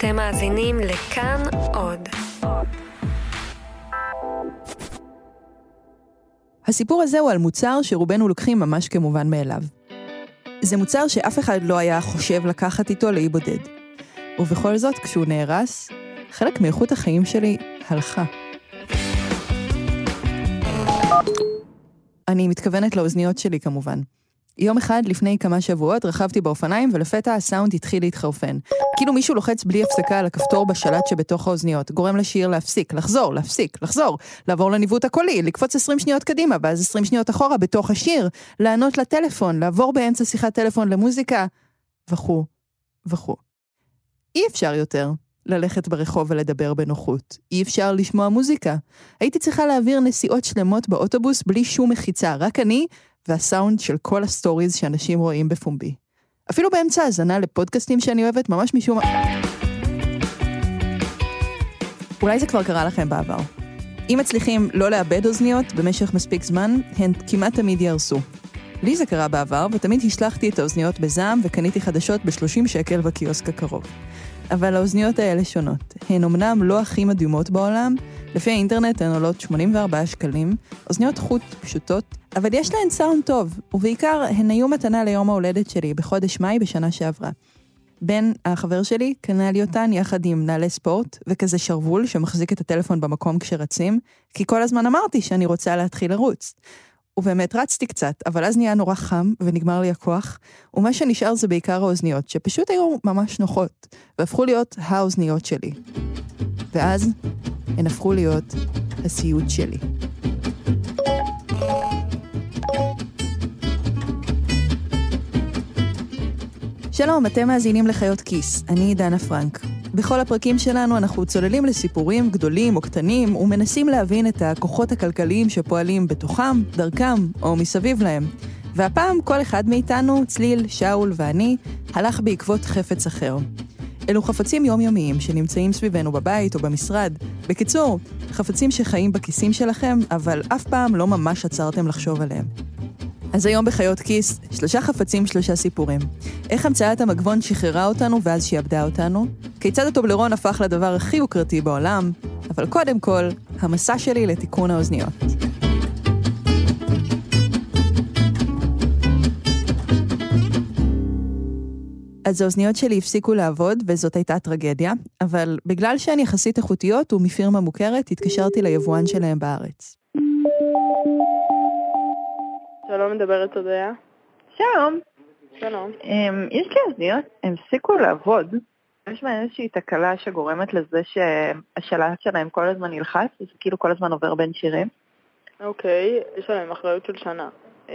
אתם מאזינים לכאן עוד. הסיפור הזה הוא על מוצר שרובנו לוקחים ממש כמובן מאליו. זה מוצר שאף אחד לא היה חושב לקחת איתו לאי בודד. ובכל זאת, כשהוא נהרס, חלק מאיכות החיים שלי הלכה. אני מתכוונת לאוזניות שלי כמובן. יום אחד לפני כמה שבועות רכבתי באופניים ולפתע הסאונד התחיל להתחרפן. כאילו מישהו לוחץ בלי הפסקה על הכפתור בשלט שבתוך האוזניות, גורם לשיר להפסיק, לחזור, להפסיק, לחזור, לעבור לניווט הקולי, לקפוץ 20 שניות קדימה, ואז 20 שניות אחורה בתוך השיר, לענות לטלפון, לעבור באמצע שיחת טלפון למוזיקה, וכו' וכו'. אי אפשר יותר ללכת ברחוב ולדבר בנוחות. אי אפשר לשמוע מוזיקה. הייתי צריכה להעביר נסיעות שלמות באוטובוס בלי שום מחיצה, רק אני והסאונד של כל ה stories שאנשים רואים בפומבי. אפילו באמצע האזנה לפודקאסטים שאני אוהבת, ממש משום... אולי זה כבר קרה לכם בעבר. אם מצליחים לא לאבד אוזניות במשך מספיק זמן, הן כמעט תמיד יהרסו. לי זה קרה בעבר, ותמיד השלכתי את האוזניות בזעם וקניתי חדשות ב-30 שקל בקיוסק הקרוב. אבל האוזניות האלה שונות. הן אמנם לא הכי מדהימות בעולם, לפי האינטרנט הן עולות 84 שקלים, אוזניות חוט פשוטות, אבל יש להן סאונד טוב, ובעיקר הן היו מתנה ליום ההולדת שלי בחודש מאי בשנה שעברה. בן, החבר שלי, קנה לי אותן יחד עם נעלי ספורט, וכזה שרוול שמחזיק את הטלפון במקום כשרצים, כי כל הזמן אמרתי שאני רוצה להתחיל לרוץ. ובאמת רצתי קצת, אבל אז נהיה נורא חם ונגמר לי הכוח, ומה שנשאר זה בעיקר האוזניות, שפשוט היו ממש נוחות, והפכו להיות האוזניות שלי. ואז הן הפכו להיות הסיוט שלי. שלום, אתם מאזינים לחיות כיס, אני דנה פרנק. בכל הפרקים שלנו אנחנו צוללים לסיפורים גדולים או קטנים ומנסים להבין את הכוחות הכלכליים שפועלים בתוכם, דרכם או מסביב להם. והפעם כל אחד מאיתנו, צליל, שאול ואני, הלך בעקבות חפץ אחר. אלו חפצים יומיומיים שנמצאים סביבנו בבית או במשרד. בקיצור, חפצים שחיים בכיסים שלכם, אבל אף פעם לא ממש עצרתם לחשוב עליהם. אז היום בחיות כיס, שלושה חפצים, שלושה סיפורים. איך המצאת המגבון שחררה אותנו ואז שעבדה אותנו? כיצד הטובלרון הפך לדבר הכי יוקרתי בעולם? אבל קודם כל, המסע שלי לתיקון האוזניות. אז האוזניות שלי הפסיקו לעבוד, וזאת הייתה טרגדיה, אבל בגלל שהן יחסית איכותיות ומפירמה מוכרת, התקשרתי ליבואן שלהם בארץ. שלום, מדברת הודיה. שלום. שלום. Um, יש לי אוזניות, הם הפסיקו לעבוד. יש בהם איזושהי תקלה שגורמת לזה שהשלט שלהם כל הזמן נלחץ, וזה כאילו כל הזמן עובר בין שירים. אוקיי, יש עליהם אחריות של שנה. Mhm.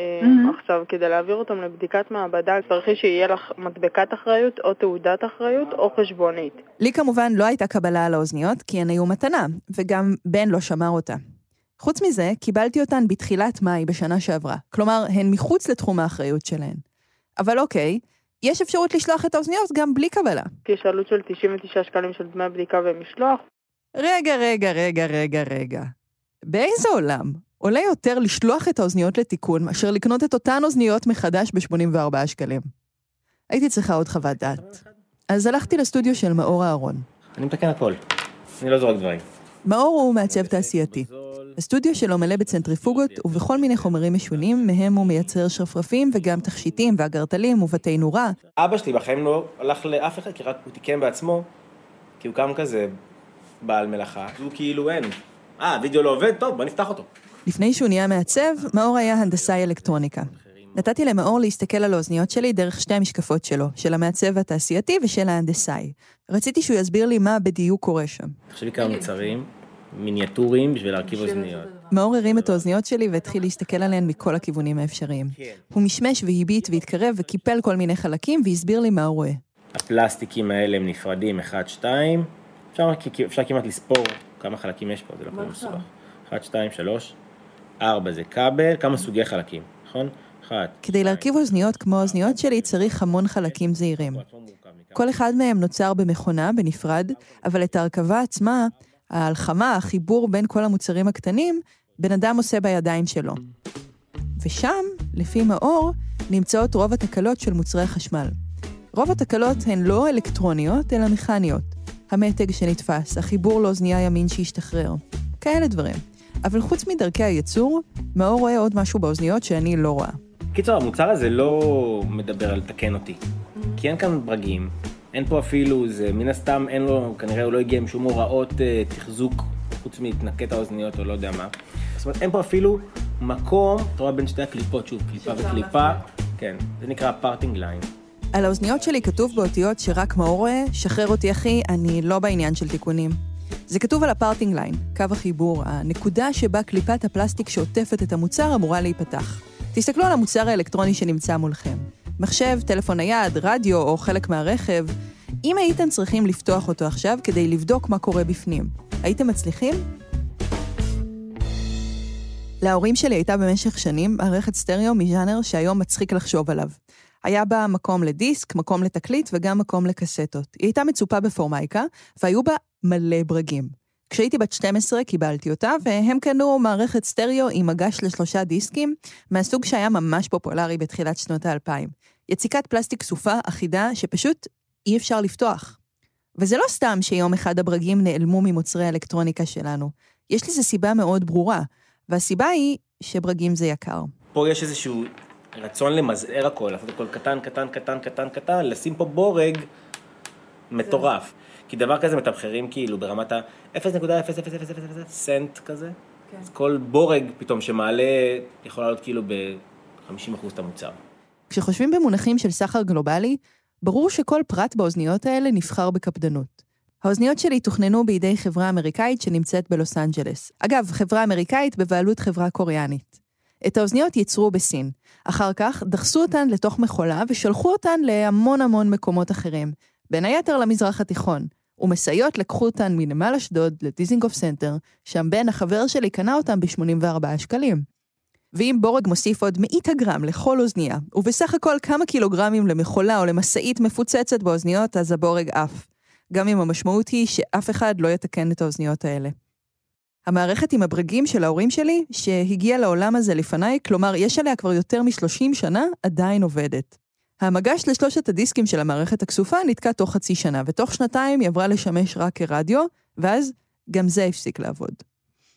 עכשיו, כדי להעביר אותם לבדיקת מעבדה, צריכי שיהיה לך מדבקת אחריות, או תעודת אחריות, או חשבונית. לי כמובן לא הייתה קבלה על האוזניות, כי הן היו מתנה, וגם בן לא שמר אותה. חוץ מזה, קיבלתי אותן בתחילת מאי בשנה שעברה, כלומר, הן מחוץ לתחום האחריות שלהן. אבל אוקיי, יש אפשרות לשלוח את האוזניות גם בלי קבלה. כי יש עלות של 99 שקלים של דמי בדיקה ומשלוח. רגע, רגע, רגע, רגע, רגע. באיזה עולם עולה יותר לשלוח את האוזניות לתיקון מאשר לקנות את אותן אוזניות מחדש ב-84 שקלים? הייתי צריכה עוד חוות דעת. אז הלכתי לסטודיו של מאור אהרון. אני מתקן הכל. אני לא זורק דברים. מאור הוא מעצב תעשייתי. הסטודיו שלו מלא בצנטריפוגות ובכל מיני חומרים משונים, מהם הוא מייצר שרפרפים וגם תכשיטים ואגרטלים ובתי נורה. אבא שלי בחיים לא הלך לאף אחד, כי רק הוא תיקן בעצמו, כי הוא קם כזה בעל מלאכה. הוא כאילו אין. אה, הוידאו לא עובד? טוב, בוא נפתח אותו. לפני שהוא נהיה מעצב, מאור היה הנדסאי אלקטרוניקה. נתתי למאור להסתכל על האוזניות שלי דרך שתי המשקפות שלו, של המעצב התעשייתי ושל ההנדסאי. רציתי שהוא יסביר לי מה בדיוק קורה שם. תחשבי כמה מוצרים מיניאטוריים בשביל להרכיב אוזניות. מאור הרים את האוזניות שלי והתחיל להסתכל עליהן מכל הכיוונים האפשרים. הוא משמש והביט והתקרב וקיפל כל מיני חלקים והסביר לי מה הוא רואה. הפלסטיקים האלה הם נפרדים, אחד, שתיים. אפשר, אפשר כמעט לספור כמה חלקים יש פה, זה לא כזה מסובך. אחד, שתיים, שלוש, ארבע זה כבל, כמה סוגי חלקים, נכון? כדי להרכיב אוזניות כמו האוזניות שלי צריך המון חלקים זעירים. כל אחד מהם נוצר במכונה, בנפרד, אבל את ההרכבה עצמה, ההלחמה, החיבור בין כל המוצרים הקטנים, בן אדם עושה בידיים שלו. ושם, לפי מאור, נמצאות רוב התקלות של מוצרי החשמל. רוב התקלות הן לא אלקטרוניות, אלא מכניות. המתג שנתפס, החיבור לאוזנייה ימין שהשתחרר. כאלה דברים. אבל חוץ מדרכי הייצור, מאור רואה עוד משהו באוזניות שאני לא רואה. קיצור, המוצר הזה לא מדבר על תקן אותי. כי אין כאן ברגים, אין פה אפילו, זה מן הסתם אין לו, כנראה הוא לא הגיע עם שום הוראות אה, תחזוק, חוץ מלהתנקה את האוזניות או לא יודע מה. זאת אומרת, אין פה אפילו מקום, אתה רואה בין שתי הקליפות, שוב, קליפה וקליפה, כן, זה נקרא parting line. על האוזניות שלי כתוב באותיות שרק מאור רואה, שחרר אותי אחי, אני לא בעניין של תיקונים. זה כתוב על ה parting line, קו החיבור, הנקודה שבה קליפת הפלסטיק שעוטפת את המוצר אמורה להיפתח. תסתכלו על המוצר האלקטרוני שנמצא מולכם. מחשב, טלפון נייד, רדיו או חלק מהרכב. אם הייתם צריכים לפתוח אותו עכשיו כדי לבדוק מה קורה בפנים, הייתם מצליחים? להורים שלי הייתה במשך שנים מערכת סטריאו מז'אנר שהיום מצחיק לחשוב עליו. היה בה מקום לדיסק, מקום לתקליט וגם מקום לקסטות. היא הייתה מצופה בפורמייקה, והיו בה מלא ברגים. כשהייתי בת 12 קיבלתי אותה, והם קנו מערכת סטריאו עם מגש לשלושה דיסקים, מהסוג שהיה ממש פופולרי בתחילת שנות האלפיים. יציקת פלסטיק סופה אחידה שפשוט אי אפשר לפתוח. וזה לא סתם שיום אחד הברגים נעלמו ממוצרי האלקטרוניקה שלנו. יש לזה סיבה מאוד ברורה, והסיבה היא שברגים זה יקר. פה יש איזשהו רצון למזער הכל, לעשות הכל קטן, קטן, קטן, קטן, קטן, לשים פה בורג מטורף. כי דבר כזה מתמחרים כאילו ברמת ה-0.0000 סנט כזה. כן. אז כל בורג פתאום שמעלה יכול לעלות כאילו ב-50% את המוצר. כשחושבים במונחים של סחר גלובלי, ברור שכל פרט באוזניות האלה נבחר בקפדנות. האוזניות שלי תוכננו בידי חברה אמריקאית שנמצאת בלוס אנג'לס. אגב, חברה אמריקאית בבעלות חברה קוריאנית. את האוזניות ייצרו בסין. אחר כך דחסו אותן לתוך מכולה ושלחו אותן להמון המון מקומות אחרים, בין היתר למזרח התיכון. ומשאיות לקחו אותן מנמל אשדוד לדיזינגוף סנטר, שם בן החבר שלי קנה אותן ב-84 שקלים. ואם בורג מוסיף עוד מאית הגרם לכל אוזנייה, ובסך הכל כמה קילוגרמים למכולה או למשאית מפוצצת באוזניות, אז הבורג עף. גם אם המשמעות היא שאף אחד לא יתקן את האוזניות האלה. המערכת עם הברגים של ההורים שלי, שהגיעה לעולם הזה לפניי, כלומר, יש עליה כבר יותר מ-30 שנה, עדיין עובדת. המגש לשלושת הדיסקים של המערכת הכסופה נתקע תוך חצי שנה, ותוך שנתיים היא עברה לשמש רק כרדיו, ואז גם זה הפסיק לעבוד.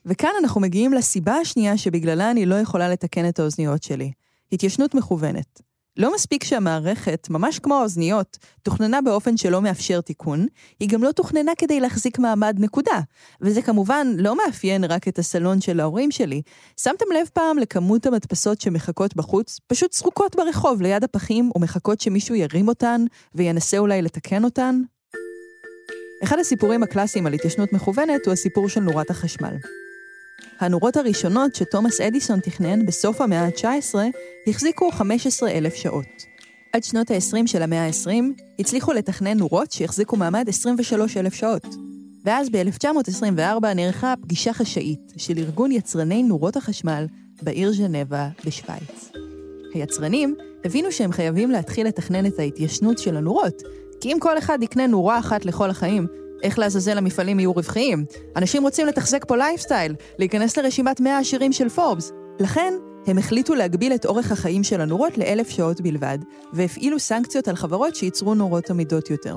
וכאן אנחנו מגיעים לסיבה השנייה שבגללה אני לא יכולה לתקן את האוזניות שלי. התיישנות מכוונת. לא מספיק שהמערכת, ממש כמו האוזניות, תוכננה באופן שלא מאפשר תיקון, היא גם לא תוכננה כדי להחזיק מעמד נקודה. וזה כמובן לא מאפיין רק את הסלון של ההורים שלי. שמתם לב פעם לכמות המדפסות שמחכות בחוץ, פשוט זרוקות ברחוב ליד הפחים, ומחכות שמישהו ירים אותן, וינסה אולי לתקן אותן? אחד הסיפורים הקלאסיים על התיישנות מכוונת הוא הסיפור של נורת החשמל. הנורות הראשונות שתומאס אדיסון תכנן בסוף המאה ה-19 החזיקו 15,000 שעות. עד שנות ה-20 של המאה ה-20 הצליחו לתכנן נורות שהחזיקו מעמד 23,000 שעות. ואז ב-1924 נערכה פגישה חשאית של ארגון יצרני נורות החשמל בעיר ז'נבה בשוויץ. היצרנים הבינו שהם חייבים להתחיל לתכנן את ההתיישנות של הנורות, כי אם כל אחד יקנה נורה אחת לכל החיים, איך לעזאזל המפעלים יהיו רווחיים? אנשים רוצים לתחזק פה לייפסטייל, להיכנס לרשימת 100 העשירים של פורבס. לכן, הם החליטו להגביל את אורך החיים של הנורות לאלף שעות בלבד, והפעילו סנקציות על חברות שייצרו נורות עמידות יותר.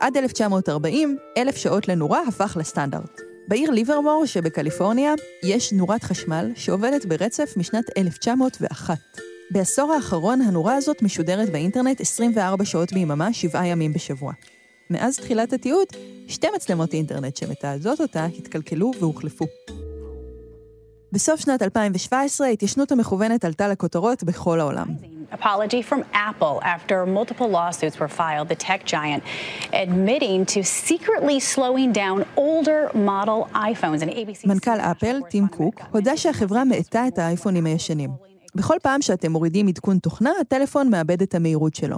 עד 1940, אלף שעות לנורה הפך לסטנדרט. בעיר ליברמור שבקליפורניה יש נורת חשמל שעובדת ברצף משנת 1901. בעשור האחרון הנורה הזאת משודרת באינטרנט 24 שעות ביממה, 7 ימים בשבוע. מאז תחילת התיעוד, שתי מצלמות אינטרנט שמתעדות אותה התקלקלו והוחלפו. בסוף שנת 2017, ההתיישנות המכוונת עלתה לכותרות בכל העולם. apology from Apple after multiple lawsuits were filed, the tech giant admitting to secretly slowing down older model iPhones. And ABC... מנכ"ל אפל, טים קוק, הודה שהחברה מאטה את האייפונים הישנים. בכל פעם שאתם מורידים עדכון תוכנה, הטלפון מאבד את המהירות שלו.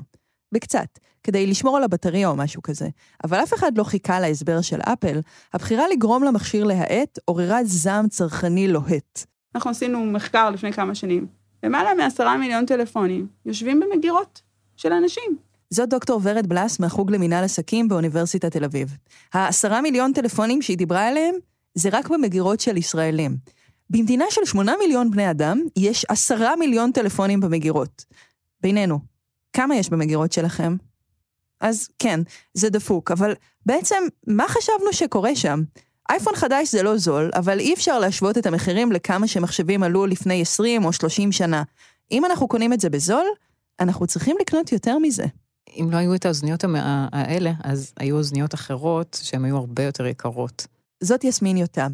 בקצת, כדי לשמור על הבטריה או משהו כזה. אבל אף אחד לא חיכה להסבר של אפל, הבחירה לגרום למכשיר להאט עוררה זעם צרכני לוהט. אנחנו עשינו מחקר לפני כמה שנים. למעלה מעשרה מיליון טלפונים יושבים במגירות של אנשים. זאת דוקטור ורד בלס מהחוג למינהל עסקים באוניברסיטת תל אביב. העשרה מיליון טלפונים שהיא דיברה עליהם, זה רק במגירות של ישראלים. במדינה של שמונה מיליון בני אדם, יש עשרה מיליון טלפונים במגירות. בינינו, כמה יש במגירות שלכם? אז כן, זה דפוק, אבל בעצם, מה חשבנו שקורה שם? אייפון חדש זה לא זול, אבל אי אפשר להשוות את המחירים לכמה שמחשבים עלו לפני 20 או 30 שנה. אם אנחנו קונים את זה בזול, אנחנו צריכים לקנות יותר מזה. אם לא היו את האוזניות המ- האלה, אז היו אוזניות אחרות שהן היו הרבה יותר יקרות. זאת יסמין יותם.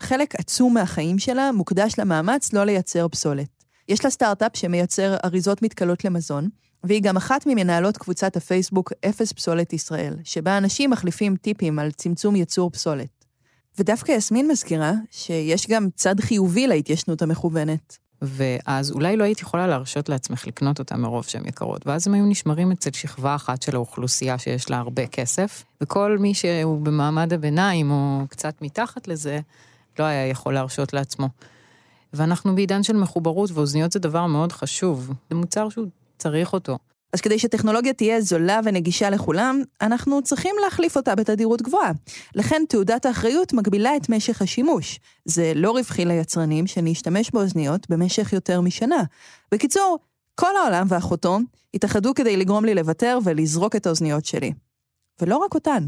חלק עצום מהחיים שלה מוקדש למאמץ לא לייצר פסולת. יש לה סטארט-אפ שמייצר אריזות מתכלות למזון, והיא גם אחת ממנהלות קבוצת הפייסבוק אפס פסולת ישראל, שבה אנשים מחליפים טיפים על צמצום ייצור פסולת. ודווקא יסמין מזכירה שיש גם צד חיובי להתיישנות המכוונת. ואז אולי לא היית יכולה להרשות לעצמך לקנות אותם מרוב שהן יקרות, ואז הם היו נשמרים אצל שכבה אחת של האוכלוסייה שיש לה הרבה כסף, וכל מי שהוא במעמד הביניים או קצת מתחת לזה, לא היה יכול להרשות לעצמו. ואנחנו בעידן של מחוברות, ואוזניות זה דבר מאוד חשוב. זה מוצר שהוא צריך אותו. אז כדי שטכנולוגיה תהיה זולה ונגישה לכולם, אנחנו צריכים להחליף אותה בתדירות גבוהה. לכן תעודת האחריות מגבילה את משך השימוש. זה לא רווחי ליצרנים שנשתמש באוזניות במשך יותר משנה. בקיצור, כל העולם ואחותו התאחדו כדי לגרום לי לוותר ולזרוק את האוזניות שלי. ולא רק אותן.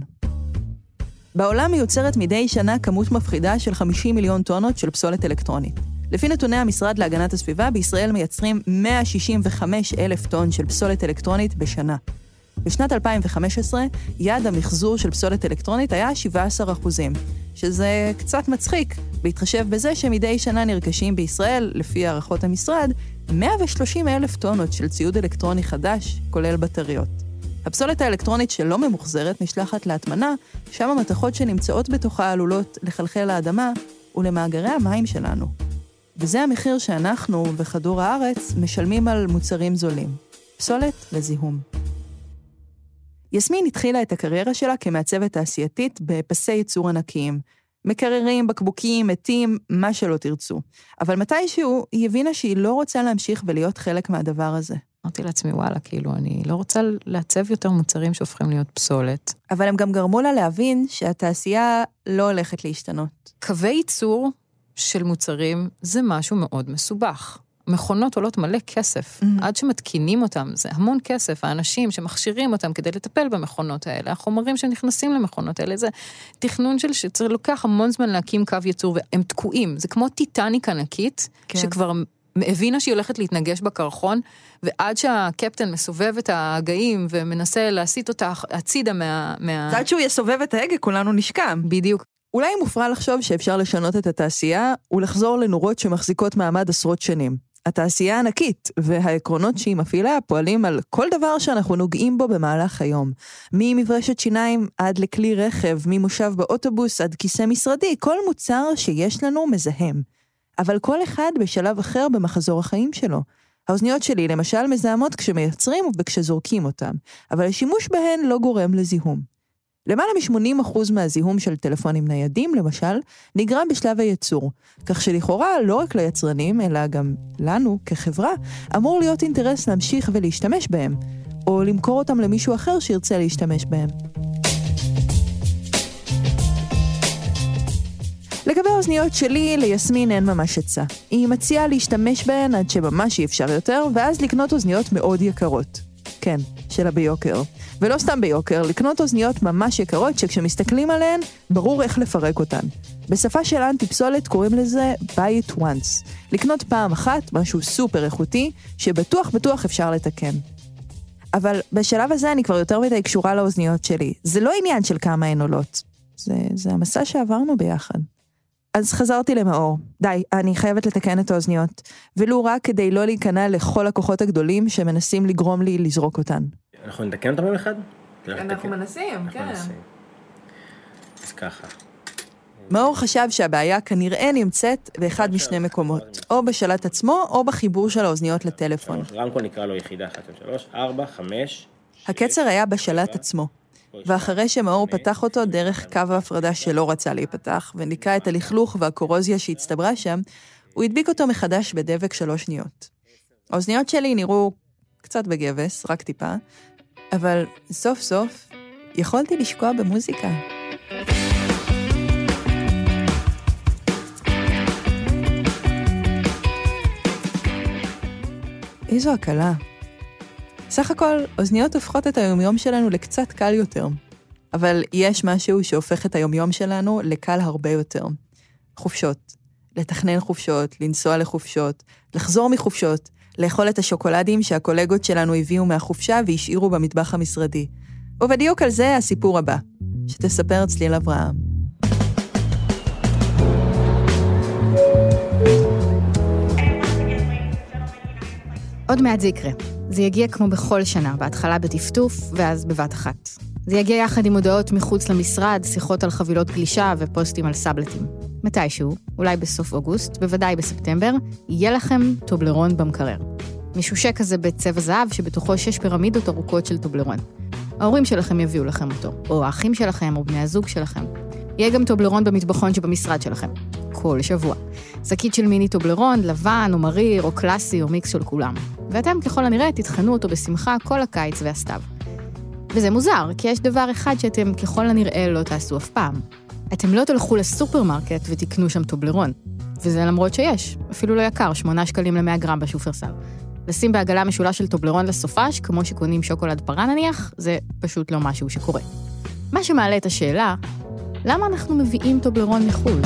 בעולם מיוצרת מדי שנה כמות מפחידה של 50 מיליון טונות של פסולת אלקטרונית. לפי נתוני המשרד להגנת הסביבה, בישראל מייצרים 165 אלף טון של פסולת אלקטרונית בשנה. בשנת 2015, יעד המחזור של פסולת אלקטרונית היה 17 אחוזים, שזה קצת מצחיק, בהתחשב בזה שמדי שנה נרכשים בישראל, לפי הערכות המשרד, 130 אלף טונות של ציוד אלקטרוני חדש, כולל בטריות. הפסולת האלקטרונית שלא ממוחזרת נשלחת להטמנה, שם המתכות שנמצאות בתוכה עלולות לחלחל לאדמה ולמאגרי המים שלנו. וזה המחיר שאנחנו, בכדור הארץ, משלמים על מוצרים זולים. פסולת וזיהום. יסמין התחילה את הקריירה שלה כמעצבת תעשייתית בפסי ייצור ענקיים. מקררים, בקבוקים, מתים, מה שלא תרצו. אבל מתישהו היא הבינה שהיא לא רוצה להמשיך ולהיות חלק מהדבר הזה. אמרתי לעצמי, וואלה, כאילו, אני לא רוצה לעצב יותר מוצרים שהופכים להיות פסולת. אבל הם גם גרמו לה להבין שהתעשייה לא הולכת להשתנות. קווי ייצור של מוצרים זה משהו מאוד מסובך. מכונות עולות מלא כסף, mm-hmm. עד שמתקינים אותם, זה המון כסף, האנשים שמכשירים אותם כדי לטפל במכונות האלה, החומרים שנכנסים למכונות האלה, זה תכנון של שצריך לוקח המון זמן להקים קו ייצור, והם תקועים, זה כמו טיטניק ענקית, כן. שכבר הבינה שהיא הולכת להתנגש בקרחון, ועד שהקפטן מסובב את ההגאים ומנסה להסיט אותה הצידה מה... מה... עד שהוא יסובב את ההגה, כולנו נשקם. בדיוק. אולי מופרע לחשוב שאפשר לשנות את התעשייה ולחזור לנורות שמחזיקות מעמד עשרות שנים. התעשייה ענקית, והעקרונות שהיא מפעילה פועלים על כל דבר שאנחנו נוגעים בו במהלך היום. ממברשת שיניים עד לכלי רכב, ממושב באוטובוס עד כיסא משרדי, כל מוצר שיש לנו מזהם. אבל כל אחד בשלב אחר במחזור החיים שלו. האוזניות שלי למשל מזהמות כשמייצרים וכשזורקים אותן, אבל השימוש בהן לא גורם לזיהום. למעלה מ-80% מהזיהום של טלפונים ניידים, למשל, נגרם בשלב הייצור, כך שלכאורה לא רק ליצרנים, אלא גם לנו, כחברה, אמור להיות אינטרס להמשיך ולהשתמש בהם, או למכור אותם למישהו אחר שירצה להשתמש בהם. לגבי האוזניות שלי, ליסמין אין ממש עצה. היא מציעה להשתמש בהן עד שממש אי אפשר יותר, ואז לקנות אוזניות מאוד יקרות. כן, שלה ביוקר. ולא סתם ביוקר, לקנות אוזניות ממש יקרות שכשמסתכלים עליהן, ברור איך לפרק אותן. בשפה של אנטי פסולת קוראים לזה buy it once. לקנות פעם אחת משהו סופר איכותי, שבטוח בטוח אפשר לתקן. אבל בשלב הזה אני כבר יותר מדי קשורה לאוזניות שלי. זה לא עניין של כמה הן עולות. זה, זה המסע שעברנו ביחד. אז חזרתי למאור. די, אני חייבת לתקן את האוזניות. ולו רק כדי לא להיכנע לכל הכוחות הגדולים שמנסים לגרום לי לזרוק אותן. אנחנו נתקן אותם יום אחד? אנחנו מנסים, כן. אז ככה. מאור חשב שהבעיה כנראה נמצאת באחד משני מקומות, או בשלט עצמו, או בחיבור של האוזניות לטלפון. רמקול נקרא לו יחידה 1, 2, 3, 4, 5. הקצר היה בשלט עצמו, ואחרי שמאור פתח אותו דרך קו ההפרדה שלא רצה להיפתח, וניקה את הלכלוך והקורוזיה שהצטברה שם, הוא הדביק אותו מחדש בדבק שלוש שניות. האוזניות שלי נראו קצת בגבס, רק טיפה, אבל סוף סוף יכולתי לשקוע במוזיקה. איזו הקלה. סך הכל, אוזניות הופכות את היומיום שלנו לקצת קל יותר. אבל יש משהו שהופך את היומיום שלנו לקל הרבה יותר. חופשות. לתכנן חופשות, לנסוע לחופשות, לחזור מחופשות, לאכול את השוקולדים שהקולגות שלנו הביאו מהחופשה והשאירו במטבח המשרדי. ובדיוק על זה הסיפור הבא, שתספר צליל אברהם. עוד מעט זה יקרה. זה יגיע כמו בכל שנה, בהתחלה בטפטוף, ואז בבת אחת. זה יגיע יחד עם הודעות מחוץ למשרד, שיחות על חבילות גלישה ופוסטים על סאבלטים. מתישהו, אולי בסוף אוגוסט, בוודאי בספטמבר, יהיה לכם טובלרון במקרר. משושה כזה בצבע זהב שבתוכו שש פירמידות ארוכות של טובלרון. ההורים שלכם יביאו לכם אותו, או האחים שלכם, או בני הזוג שלכם. יהיה גם טובלרון במטבחון שבמשרד שלכם. כל שבוע. שקית של מיני טובלרון, לבן, או מריר, או קלאסי, או מיקס של כולם. ואתם ככל הנראה תטחנו אותו בשמחה כל הקיץ והסתיו. וזה מוזר, כי יש דבר אחד שאתם ככל הנראה לא תעשו אף פעם. אתם לא תלכו לסופרמרקט ותקנו שם טובלרון. וזה למרות שיש, אפילו לא יקר, 8 שקלים ל-100 גרם בשופרסל. לשים בעגלה משולש של טובלרון לסופש, כמו שקונים שוקולד פרה נניח, זה פשוט לא משהו שקורה. מה שמעלה את השאלה, למה אנחנו מביאים טובלרון מחו"ל?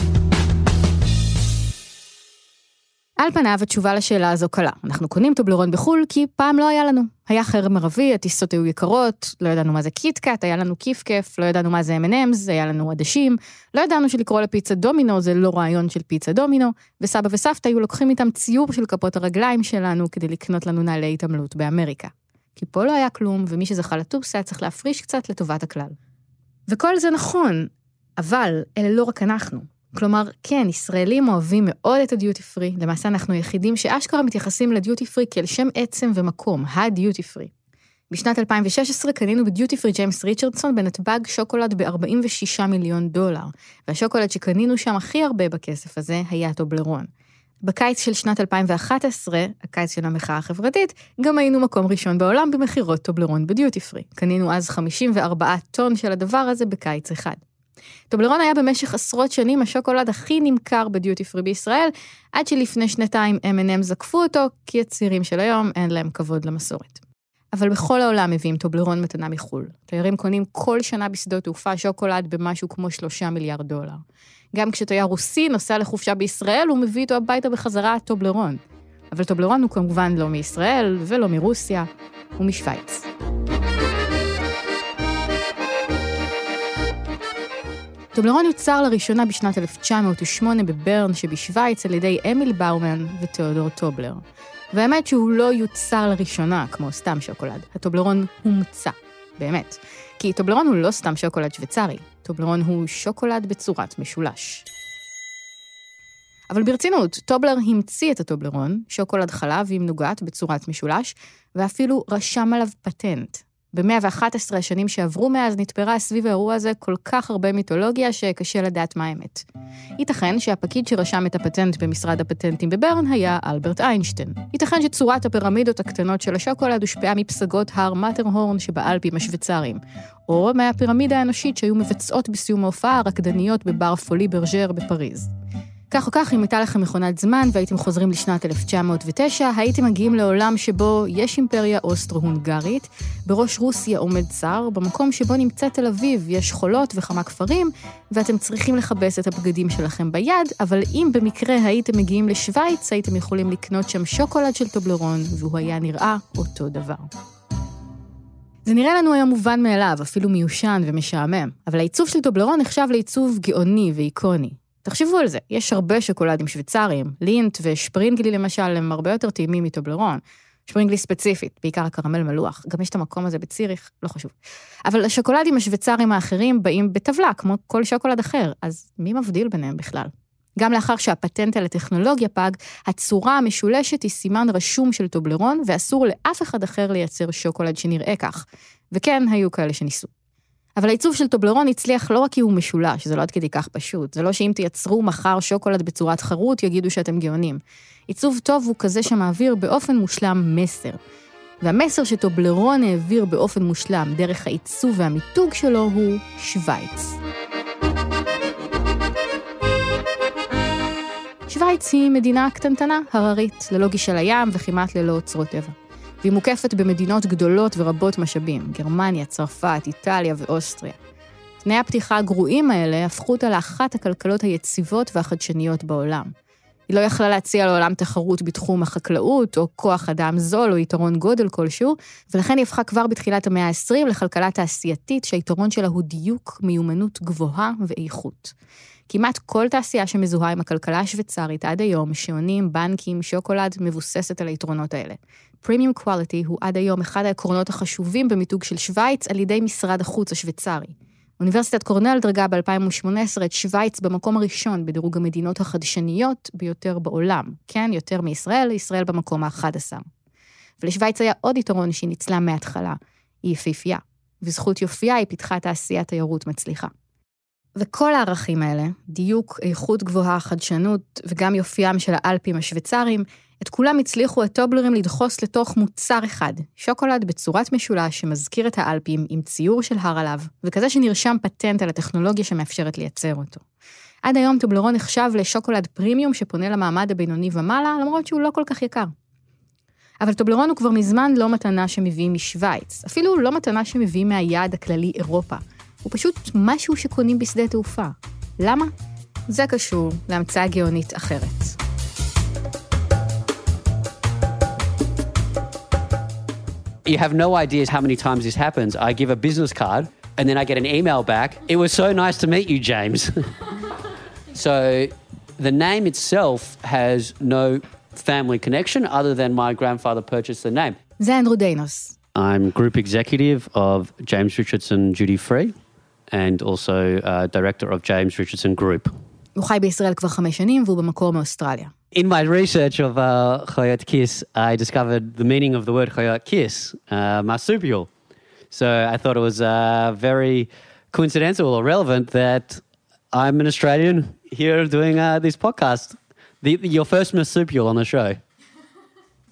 על פניו התשובה לשאלה הזו קלה. אנחנו קונים טובלרון בחו"ל כי פעם לא היה לנו. היה חרם ערבי, הטיסות היו יקרות, לא ידענו מה זה קיטקאט, היה לנו כיף כיף, לא ידענו מה זה M&M's, היה לנו עדשים, לא ידענו שלקרוא לפיצה דומינו זה לא רעיון של פיצה דומינו, וסבא וסבתא היו לוקחים איתם ציור של כפות הרגליים שלנו כדי לקנות לנו נעלי התעמלות באמריקה. כי פה לא היה כלום, ומי שזכה לטוס היה צריך להפריש קצת לטובת הכלל. וכל זה נכון, אבל אלה לא רק אנחנו. כלומר, כן, ישראלים אוהבים מאוד את הדיוטי פרי, למעשה אנחנו היחידים שאשכרה מתייחסים לדיוטי פרי כאל שם עצם ומקום, הדיוטי פרי. בשנת 2016 קנינו בדיוטי פרי ג'יימס ריצ'רדסון בנתב"ג שוקולד ב-46 מיליון דולר, והשוקולד שקנינו שם הכי הרבה בכסף הזה היה טובלרון. בקיץ של שנת 2011, הקיץ של המחאה החברתית, גם היינו מקום ראשון בעולם במכירות טובלרון בדיוטי פרי. קנינו אז 54 טון של הדבר הזה בקיץ אחד. טובלרון היה במשך עשרות שנים השוקולד הכי נמכר בדיוטי פרי בישראל, עד שלפני שנתיים M&M זקפו אותו, כי הצעירים של היום אין להם כבוד למסורת. אבל בכל העולם מביאים טובלרון מתנה מחו"ל. תיירים קונים כל שנה בשדות תעופה שוקולד במשהו כמו שלושה מיליארד דולר. גם כשתייר רוסי נוסע לחופשה בישראל, הוא מביא איתו הביתה בחזרה טובלרון. אבל טובלרון הוא כמובן לא מישראל ולא מרוסיה, הוא משוויץ. טובלרון יוצר לראשונה בשנת 1908 בברן שבשוויץ על ידי אמיל באומן ותיאודור טובלר. והאמת שהוא לא יוצר לראשונה כמו סתם שוקולד, הטובלרון הומצא, באמת. כי טובלרון הוא לא סתם שוקולד שוויצרי, טובלרון הוא שוקולד בצורת משולש. אבל ברצינות, טובלר המציא את הטובלרון, שוקולד חלב עם נוגת בצורת משולש, ואפילו רשם עליו פטנט, ב-111 השנים שעברו מאז נתפרה סביב האירוע הזה כל כך הרבה מיתולוגיה שקשה לדעת מה האמת. ייתכן שהפקיד שרשם את הפטנט במשרד הפטנטים בברן היה אלברט איינשטיין. ייתכן שצורת הפירמידות הקטנות של השוקולד הושפעה מפסגות הר מטרהורן שבאלפים השוויצריים, או מהפירמידה האנושית שהיו מבצעות בסיום ההופעה הרקדניות בבר פולי ברג'ר בפריז. כך או כך, אם הייתה לכם מכונת זמן והייתם חוזרים לשנת 1909, הייתם מגיעים לעולם שבו יש אימפריה אוסטרו-הונגרית, בראש רוסיה עומד צר, במקום שבו נמצא תל אביב יש חולות וכמה כפרים, ואתם צריכים לכבס את הבגדים שלכם ביד, אבל אם במקרה הייתם מגיעים לשוויץ, הייתם יכולים לקנות שם שוקולד של טובלרון, והוא היה נראה אותו דבר. זה נראה לנו היום מובן מאליו, אפילו מיושן ומשעמם, אבל העיצוב של טובלרון נחשב לעיצוב גאוני ואיקוני. תחשבו על זה, יש הרבה שוקולדים שוויצריים, לינט ושפרינגלי למשל הם הרבה יותר טעימים מטובלרון. שפרינגלי ספציפית, בעיקר הקרמל מלוח, גם יש את המקום הזה בציריך, לא חשוב. אבל השוקולדים השוויצריים האחרים באים בטבלה, כמו כל שוקולד אחר, אז מי מבדיל ביניהם בכלל? גם לאחר שהפטנט על הטכנולוגיה פג, הצורה המשולשת היא סימן רשום של טובלרון, ואסור לאף אחד אחר לייצר שוקולד שנראה כך. וכן, היו כאלה שניסו. אבל העיצוב של טובלרון הצליח לא רק כי הוא משולש, זה לא עד כדי כך פשוט. זה לא שאם תייצרו מחר שוקולד בצורת חרוט, יגידו שאתם גאונים. עיצוב טוב הוא כזה שמעביר באופן מושלם מסר. והמסר שטובלרון העביר באופן מושלם דרך העיצוב והמיתוג שלו הוא שווייץ. שווייץ היא מדינה קטנטנה, הררית, ללא גישה לים וכמעט ללא אוצרות טבע. והיא מוקפת במדינות גדולות ורבות משאבים, גרמניה, צרפת, איטליה ואוסטריה. תנאי הפתיחה הגרועים האלה הפכו אותה לאחת הכלכלות היציבות והחדשניות בעולם. היא לא יכלה להציע לעולם תחרות בתחום החקלאות, או כוח אדם זול, או יתרון גודל כלשהו, ולכן היא הפכה כבר בתחילת המאה ה-20 לכלכלה תעשייתית שהיתרון שלה הוא דיוק, מיומנות גבוהה ואיכות. כמעט כל תעשייה שמזוהה עם הכלכלה השוויצרית עד היום, שעונים, בנקים, שוקולד, מבוססת על היתרונות האלה. פרימיום קואליטי הוא עד היום אחד העקרונות החשובים במיתוג של שווייץ על ידי משרד החוץ השוויצרי. אוניברסיטת קורנל דרגה ב-2018 את שווייץ במקום הראשון בדירוג המדינות החדשניות ביותר בעולם. כן, יותר מישראל, ישראל במקום ה-11. ולשווייץ היה עוד יתרון שהיא ניצלה מההתחלה, היא יפהפייה. בזכות יופייה היא פיתחה תעשיית תיירות מצליחה. וכל הערכים האלה, דיוק, איכות גבוהה, חדשנות וגם יופיים של האלפים השוויצריים, את כולם הצליחו הטובלרים לדחוס לתוך מוצר אחד, שוקולד בצורת משולש שמזכיר את האלפים עם ציור של הר עליו, וכזה שנרשם פטנט על הטכנולוגיה שמאפשרת לייצר אותו. עד היום טובלרון נחשב לשוקולד פרימיום שפונה למעמד הבינוני ומעלה, למרות שהוא לא כל כך יקר. אבל טובלרון הוא כבר מזמן לא מתנה שמביאים משוויץ, אפילו לא מתנה שמביאים מהיעד הכללי אירופה. הוא פשוט משהו שקונים בשדה תעופה. למה? זה קשור להמצאה גאונית אחרת. You have no idea how many times this happens. I give a business card and then I get an email back. It was so nice to meet you, James. so the name itself has no family connection other than my grandfather purchased the name. זה אנדרו דיינוס. I'm group executive of James Richardson Duty Free and also uh, director of James Richardson Group. הוא חי בישראל כבר חמש שנים והוא במקור מאוסטרליה. In my research of uh, Chayot Kiss, I discovered the meaning of the word Chayot Kiss, uh, marsupial. So I thought it was uh, very coincidental or relevant that I'm an Australian here doing uh, this podcast. The, your first marsupial on the show.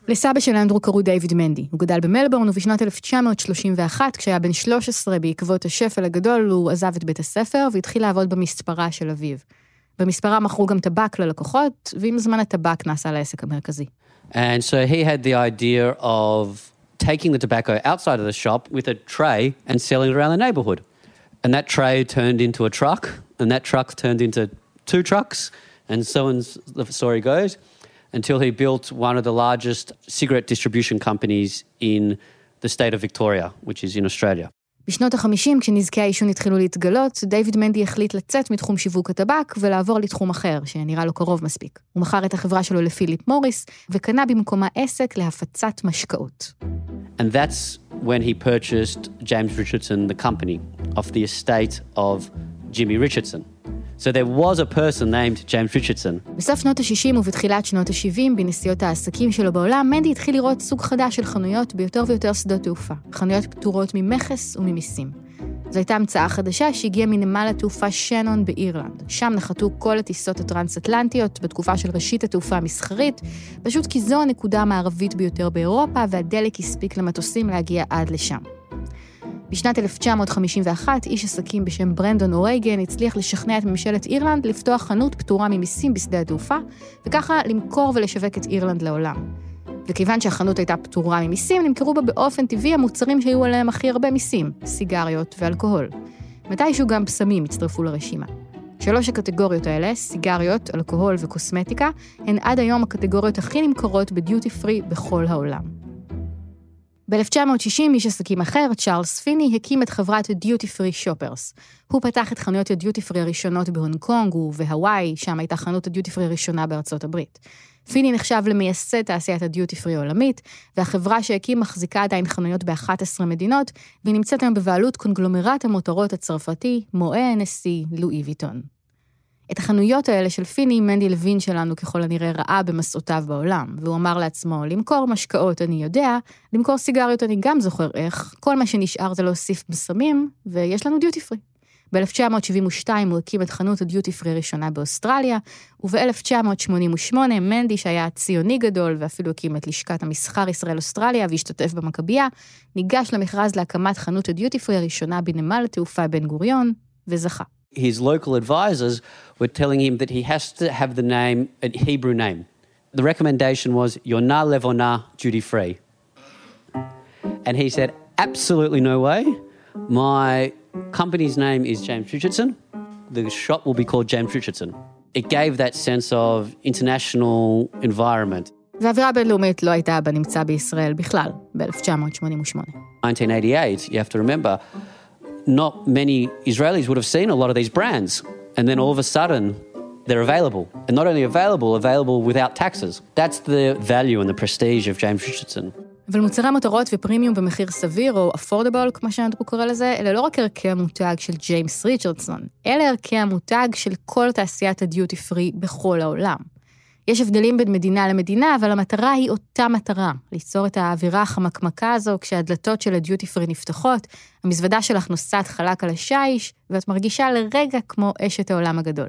לסבא של אנדרו קראו דיוויד מנדי. הוא גדל במלבורן ובשנת 1931, כשהיה בן 13 בעקבות השפל הגדול, הוא עזב את בית הספר והתחיל לעבוד במספרה של אביו. במספרה מכרו גם טבק ללקוחות, ועם זמן הטבק נעשה לעסק המרכזי. And so he had the idea of taking the tobacco outside of the shop with a tray and selling it around the neighborhood. And that tray turned into a truck, and that truck turned into two trucks, and so on the story goes, until he built one of the largest cigarette distribution companies in the state of Victoria, which is in Australia. בשנות ה-50, כשנזקי העישון התחילו להתגלות, דיוויד מנדי החליט לצאת מתחום שיווק הטבק ולעבור לתחום אחר, שנראה לו קרוב מספיק. הוא מכר את החברה שלו לפיליפ מוריס, וקנה במקומה עסק להפצת משקאות. And that's when he purchased James Richardson, the company, of the estate of Jimmy Richardson. So there was a person named James Richardson. בסוף שנות ה-60 ובתחילת שנות ה-70, בנסיעות העסקים שלו בעולם, מנדי התחיל לראות סוג חדש של חנויות ביותר ויותר שדות תעופה. חנויות פטורות ממכס וממיסים. זו הייתה המצאה חדשה שהגיעה מנמל התעופה שנון באירלנד. שם נחתו כל הטיסות הטרנס-אטלנטיות בתקופה של ראשית התעופה המסחרית, פשוט כי זו הנקודה המערבית ביותר באירופה, והדלק הספיק למטוסים להגיע עד לשם. בשנת 1951, איש עסקים בשם ברנדון אורייגן הצליח לשכנע את ממשלת אירלנד לפתוח חנות פטורה ממיסים בשדה התעופה, וככה למכור ולשווק את אירלנד לעולם. וכיוון שהחנות הייתה פטורה ממיסים, נמכרו בה באופן טבעי המוצרים שהיו עליהם הכי הרבה מיסים, סיגריות ואלכוהול. מתישהו גם פסמים הצטרפו לרשימה. שלוש הקטגוריות האלה, סיגריות, אלכוהול וקוסמטיקה, הן עד היום הקטגוריות הכי נמכרות בדיוטי פרי בכל העולם. ב-1960 איש עסקים אחר, צ'ארלס פיני, הקים את חברת דיוטי פרי שופרס. הוא פתח את חנויות הדיוטי פרי הראשונות בהונג קונג ובהוואי, שם הייתה חנות הדיוטי פרי הראשונה בארצות הברית. פיני נחשב למייסד תעשיית הדיוטי פרי העולמית, והחברה שהקים מחזיקה עדיין חנויות ב-11 מדינות, והיא נמצאת היום בבעלות קונגלומרט המותרות הצרפתי, מואה הנשיא, לואי ויטון. את החנויות האלה של פיני, מנדי לוין שלנו ככל הנראה ראה במסעותיו בעולם, והוא אמר לעצמו, למכור משקאות אני יודע, למכור סיגריות אני גם זוכר איך, כל מה שנשאר זה להוסיף בסמים, ויש לנו דיוטי פרי. ב-1972 הוא הקים את חנות הדיוטי פרי הראשונה באוסטרליה, וב-1988 מנדי, שהיה ציוני גדול ואפילו הקים את לשכת המסחר ישראל-אוסטרליה והשתתף במכבייה, ניגש למכרז להקמת חנות הדיוטי פרי הראשונה בנמל התעופה בן גוריון, וזכה. his local advisors were telling him that he has to have the name, a Hebrew name. The recommendation was Yonah Levonah duty free. And he said, Absolutely no way. My company's name is James Richardson. The shop will be called James Richardson. It gave that sense of international environment. והאווירה הבינלאומית לא הייתה בנמצא בישראל בכלל, ב-1988. 1988, you have to remember, not many Israelis would have seen a lot of these brands. And then all of a sudden, they're available. And not only available, available without taxes. That's the value and the prestige of James Richardson. אבל מוצרי מותרות ופרימיום במחיר סביר, או אפורדבול, כמו שאנדרו קורא לזה, אלה לא רק ערכי המותג של ג'יימס ריצ'רדסון, אלה ערכי המותג של כל תעשיית הדיוטי פרי בכל העולם. יש הבדלים בין מדינה למדינה, אבל המטרה היא אותה מטרה, ליצור את האווירה החמקמקה הזו כשהדלתות של הדיוטי פרי נפתחות, המזוודה שלך נוסעת חלק על השיש, ואת מרגישה לרגע כמו אשת העולם הגדול.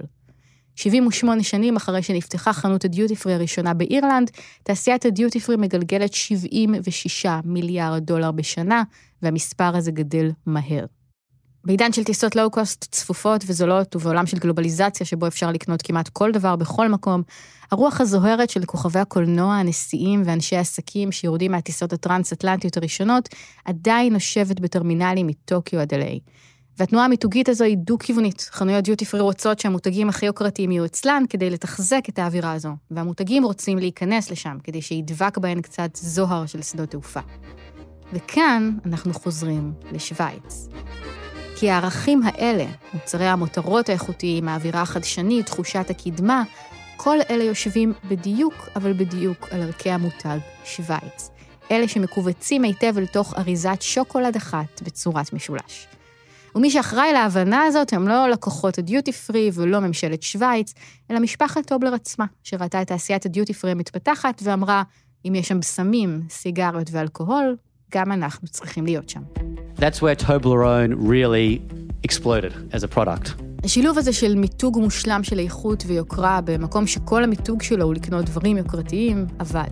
78 שנים אחרי שנפתחה חנות הדיוטי פרי הראשונה באירלנד, תעשיית הדיוטי פרי מגלגלת 76 מיליארד דולר בשנה, והמספר הזה גדל מהר. בעידן של טיסות לואו-קוסט צפופות וזולות, ובעולם של גלובליזציה שבו אפשר לקנות כמעט כל דבר בכל מקום, הרוח הזוהרת של כוכבי הקולנוע, הנשיאים ואנשי העסקים שיורדים מהטיסות הטרנס-אטלנטיות הראשונות, עדיין נושבת בטרמינלים מטוקיו עד אליי. והתנועה המיתוגית הזו היא דו-כיוונית. חנויות דיוטי פרי רוצות שהמותגים הכי יוקרתיים יהיו אצלן כדי לתחזק את האווירה הזו, והמותגים רוצים להיכנס לשם כדי שידבק בהן קצת זוהר של שדות תעופה. וכאן אנחנו חוזרים לשוויץ. כי הערכים האלה, מוצרי המותרות האיכותיים, האווירה החדשנית, תחושת הקדמה, כל אלה יושבים בדיוק, אבל בדיוק, על ערכי המותג שוויץ. אלה שמכווצים היטב לתוך אריזת שוקולד אחת בצורת משולש. ומי שאחראי להבנה הזאת הם לא לקוחות הדיוטי פרי ולא ממשלת שווייץ, אלא משפחת טובלר עצמה, שראתה את תעשיית הדיוטי פרי המתפתחת ואמרה, אם יש שם בסמים, סיגריות ואלכוהול, גם אנחנו צריכים להיות שם. That's where Toblerone really exploded as a product. השילוב הזה של מיתוג מושלם של איכות ויוקרה במקום שכל המיתוג שלו הוא לקנות דברים יוקרתיים, עבד.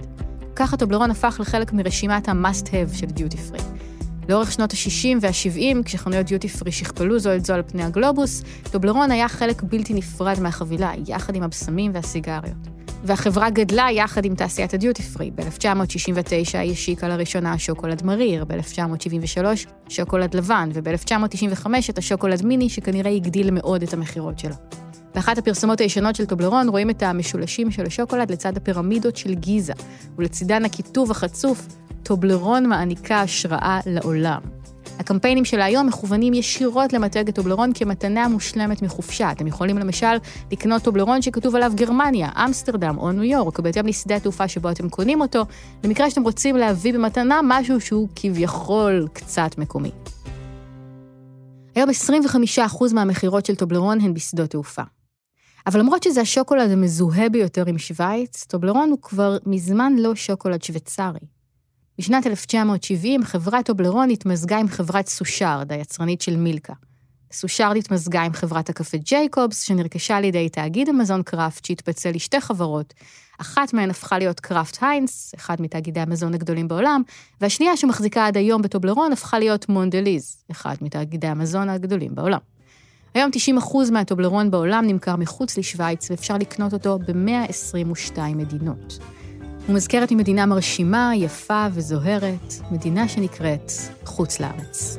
ככה טובלרון הפך לחלק מרשימת ה-must-have של דיוטי פרי. לאורך שנות ה-60 וה-70, כשחנויות דיוטי פרי שכפלו זו את זו על פני הגלובוס, טובלרון היה חלק בלתי נפרד מהחבילה, יחד עם הבשמים והסיגריות. והחברה גדלה יחד עם תעשיית הדיוטי פרי. ב-1969 היא השיקה לראשונה שוקולד מריר, ב-1973 שוקולד לבן, וב-1995 את השוקולד מיני, שכנראה הגדיל מאוד את המכירות שלה. באחת הפרסומות הישנות של טובלרון רואים את המשולשים של השוקולד לצד הפירמידות של גיזה, ולצידן הכיתוב החצוף, טובלרון מעניקה השראה לעולם. הקמפיינים של היום מכוונים ישירות למתג את טובלרון כמתנה מושלמת מחופשה. אתם יכולים למשל לקנות טובלרון שכתוב עליו גרמניה, אמסטרדם או ניו יורק, בהתאם לשדה התעופה שבו אתם קונים אותו, במקרה שאתם רוצים להביא במתנה משהו שהוא כביכול קצת מקומי. היום 25% מהמכירות של טובלרון הן בשדות תעופה. אבל למרות שזה השוקולד המזוהה ביותר עם שווייץ, טובלרון הוא כבר מזמן לא שוקולד שוויצרי. בשנת 1970 חברת טובלרון התמזגה עם חברת סושארד, היצרנית של מילקה. סושארד התמזגה עם חברת הקפה ג'ייקובס, שנרכשה על ידי תאגיד המזון קראפט, שהתפצל לשתי חברות. אחת מהן הפכה להיות קראפט היינס, אחד מתאגידי המזון הגדולים בעולם, והשנייה שמחזיקה עד היום בטובלרון הפכה להיות מונדליז, אחד מתאגידי המזון הגדולים בעולם. היום 90% מהטובלרון בעולם נמכר מחוץ לשוויץ, ואפשר לקנות אותו ב-122 מדינות. הוא מזכרת ממדינה מרשימה, יפה וזוהרת, מדינה שנקראת חוץ לארץ.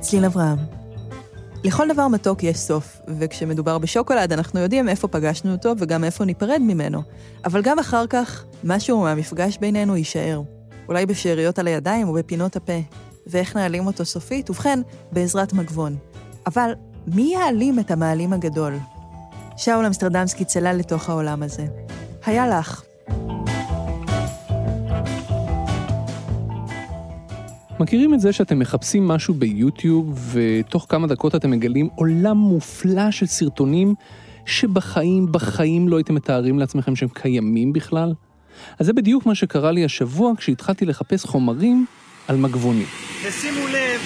צליל אברהם. לכל דבר מתוק יש סוף, וכשמדובר בשוקולד אנחנו יודעים איפה פגשנו אותו וגם איפה ניפרד ממנו. אבל גם אחר כך, משהו מהמפגש בינינו יישאר. אולי בשאריות על הידיים או בפינות הפה. ואיך נעלים אותו סופית? ובכן, בעזרת מגבון. אבל מי יעלים את המעלים הגדול? שאול אמסטרדמסקי צלל לתוך העולם הזה. היה לך. מכירים את זה שאתם מחפשים משהו ביוטיוב, ותוך כמה דקות אתם מגלים עולם מופלא של סרטונים שבחיים, בחיים לא הייתם מתארים לעצמכם שהם קיימים בכלל? אז זה בדיוק מה שקרה לי השבוע כשהתחלתי לחפש חומרים על מגבונים. ושימו לב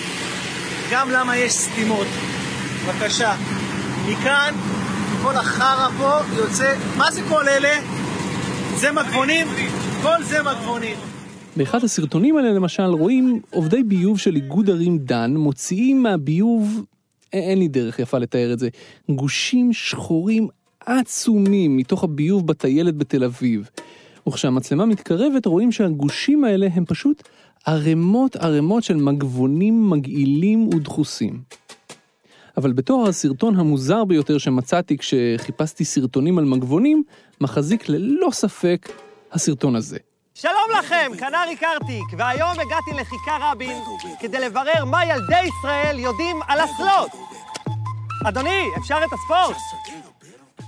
גם למה יש סתימות. בבקשה. מכאן כל החרא פה יוצא, מה זה כל אלה? זה מגבונים? כל זה מגבונים. באחד הסרטונים האלה למשל רואים עובדי ביוב של איגוד ערים דן מוציאים מהביוב, אין לי דרך יפה לתאר את זה, גושים שחורים עצומים מתוך הביוב בטיילת בתל אביב. וכשהמצלמה מתקרבת רואים שהגושים האלה הם פשוט ערימות ערימות של מגבונים מגעילים ודחוסים. אבל בתור הסרטון המוזר ביותר שמצאתי כשחיפשתי סרטונים על מגבונים, מחזיק ללא ספק הסרטון הזה. שלום לכם, כאן אריק ארטיק, והיום הגעתי לכיכר רבין כדי לברר מה ילדי ישראל יודעים על אסלות. אדוני, אפשר את הספורט?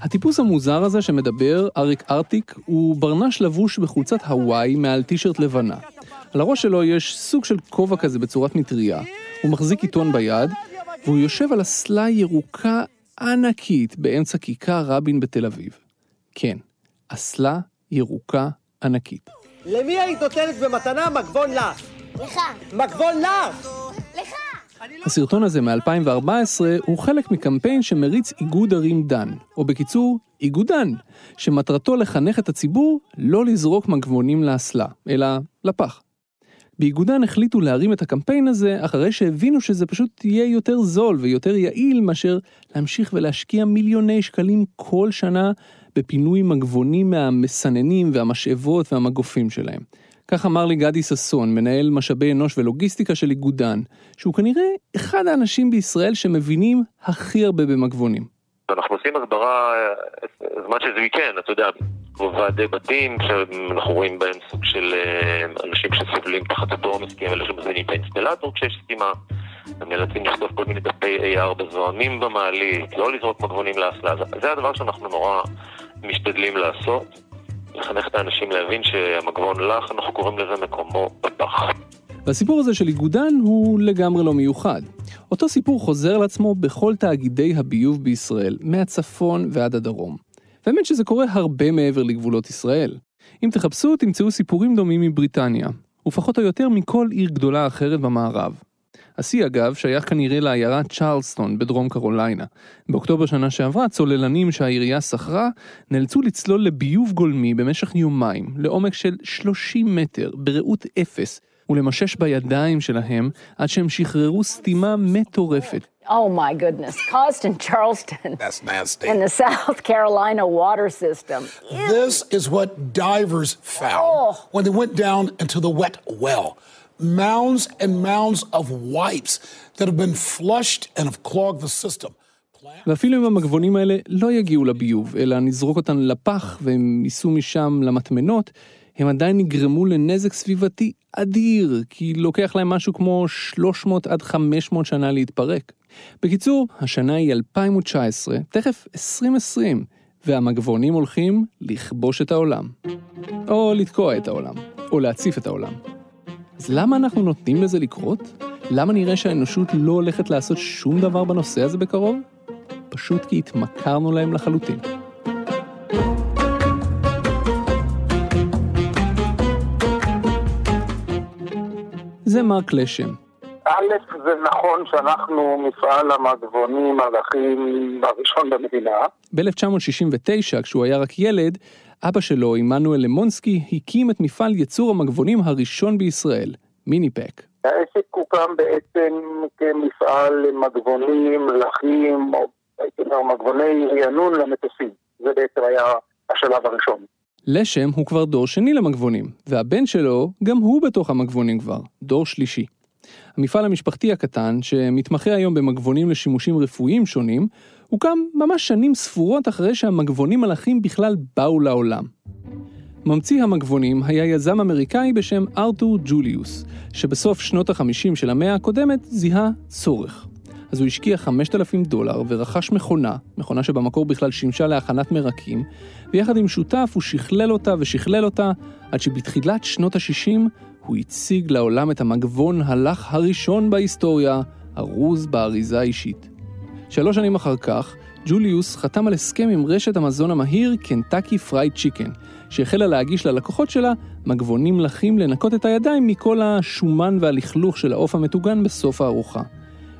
הטיפוס המוזר הזה שמדבר, אריק ארטיק, הוא ברנש לבוש בחולצת הוואי מעל טישרט לבנה. על הראש שלו יש סוג של כובע כזה בצורת מטריה, הוא מחזיק עיתון ביד, והוא יושב על אסלה ירוקה ענקית באמצע כיכר רבין בתל אביב. כן, אסלה ירוקה ענקית. למי היית נותנת במתנה מגבון לך? לך. מגבון לך! לך! הסרטון הזה מ-2014 הוא חלק מקמפיין שמריץ איגוד ערים דן, או בקיצור, איגודן, שמטרתו לחנך את הציבור לא לזרוק מגבונים לאסלה, אלא לפח. באיגודן החליטו להרים את הקמפיין הזה אחרי שהבינו שזה פשוט יהיה יותר זול ויותר יעיל מאשר להמשיך ולהשקיע מיליוני שקלים כל שנה בפינוי מגבונים מהמסננים והמשאבות והמגופים שלהם. כך אמר לי גדי ששון, מנהל משאבי אנוש ולוגיסטיקה של איגודן, שהוא כנראה אחד האנשים בישראל שמבינים הכי הרבה במגבונים. אנחנו עושים הסברה זמן שזה weekend, אתה יודע, ועדי בתים, שאנחנו רואים בהם סוג של אה, אנשים שסובלים תחת אותו עומס, כי הם אלה שמזמינים את האינסטלטור כשיש סתימה, הם נאלצים לכתוב כל מיני דפי AR בזוהמים במעלית, לא לזרוק מגבונים לאסלה, זה הדבר שאנחנו נורא משתדלים לעשות. לחנך את האנשים להבין שהמגבון לך, אנחנו קוראים לזה מקומו בפח. והסיפור הזה של איגודן הוא לגמרי לא מיוחד. אותו סיפור חוזר לעצמו בכל תאגידי הביוב בישראל, מהצפון ועד הדרום. והאמת שזה קורה הרבה מעבר לגבולות ישראל. אם תחפשו, תמצאו סיפורים דומים מבריטניה, ופחות או יותר מכל עיר גדולה אחרת במערב. השיא אגב שייך כנראה לעיירה צ'רלסטון בדרום קרוליינה. באוקטובר שנה שעברה צוללנים שהעירייה שכרה נאלצו לצלול לביוב גולמי במשך יומיים לעומק של 30 מטר בראות אפס ולמשש בידיים שלהם עד שהם שחררו סתימה מטורפת. Oh my goodness, caused in Charleston. That's nasty. In the South Carolina water system. This is what divers found Oh. when they went down into the wet well. Mounds and mounds of wipes that have been flushed and have clogged the system. ואפילו אם המגבונים האלה לא יגיעו לביוב, אלא נזרוק אותן לפח והם ייסעו משם למטמנות, הם עדיין יגרמו לנזק סביבתי אדיר, כי לוקח להם משהו כמו 300 עד 500 שנה להתפרק. בקיצור, השנה היא 2019, תכף 2020, והמגבונים הולכים לכבוש את העולם. או לתקוע את העולם, או להציף את העולם. אז למה אנחנו נותנים לזה לקרות? למה נראה שהאנושות לא הולכת לעשות שום דבר בנושא הזה בקרוב? פשוט כי התמכרנו להם לחלוטין. זה מרק לשם. א', זה נכון שאנחנו מפעל המגבונים הלכים הראשון במדינה. ב-1969, כשהוא היה רק ילד, אבא שלו, עמנואל למונסקי, הקים את מפעל ייצור המגבונים הראשון בישראל, מיניפק. העסק הוקם בעצם כמפעל מגבונים, לחים, או הייתי אומר מגבוני רענון למטוסים. זה בעצם היה השלב הראשון. לשם הוא כבר דור שני למגבונים, והבן שלו, גם הוא בתוך המגבונים כבר, דור שלישי. המפעל המשפחתי הקטן, שמתמחה היום במגבונים לשימושים רפואיים שונים, הוקם ממש שנים ספורות אחרי שהמגבונים מלאכים בכלל באו לעולם. ממציא המגבונים היה יזם אמריקאי בשם ארתור ג'וליוס, שבסוף שנות ה-50 של המאה הקודמת זיהה צורך. אז הוא השקיע 5,000 דולר ורכש מכונה, מכונה שבמקור בכלל שימשה להכנת מרקים, ויחד עם שותף הוא שכלל אותה ושכלל אותה, עד שבתחילת שנות ה-60 הוא הציג לעולם את המגבון הלך הראשון בהיסטוריה, ארוז באריזה אישית. שלוש שנים אחר כך, ג'וליוס חתם על הסכם עם רשת המזון המהיר קנטקי פרייד צ'יקן, שהחלה להגיש ללקוחות שלה מגבונים לחים לנקות את הידיים מכל השומן והלכלוך של העוף המטוגן בסוף הארוחה.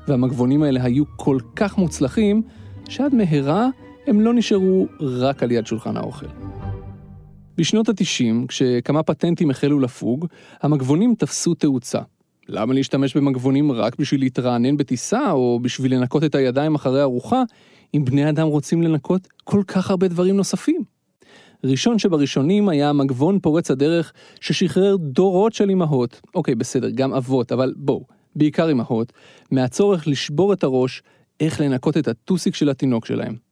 והמגבונים האלה היו כל כך מוצלחים, שעד מהרה הם לא נשארו רק על יד שולחן האוכל. בשנות ה-90, כשכמה פטנטים החלו לפוג, המגבונים תפסו תאוצה. למה להשתמש במגבונים רק בשביל להתרענן בטיסה, או בשביל לנקות את הידיים אחרי ארוחה, אם בני אדם רוצים לנקות כל כך הרבה דברים נוספים? ראשון שבראשונים היה המגבון פורץ הדרך ששחרר דורות של אמהות, אוקיי בסדר, גם אבות, אבל בואו, בעיקר אמהות, מהצורך לשבור את הראש איך לנקות את הטוסיק של התינוק שלהם.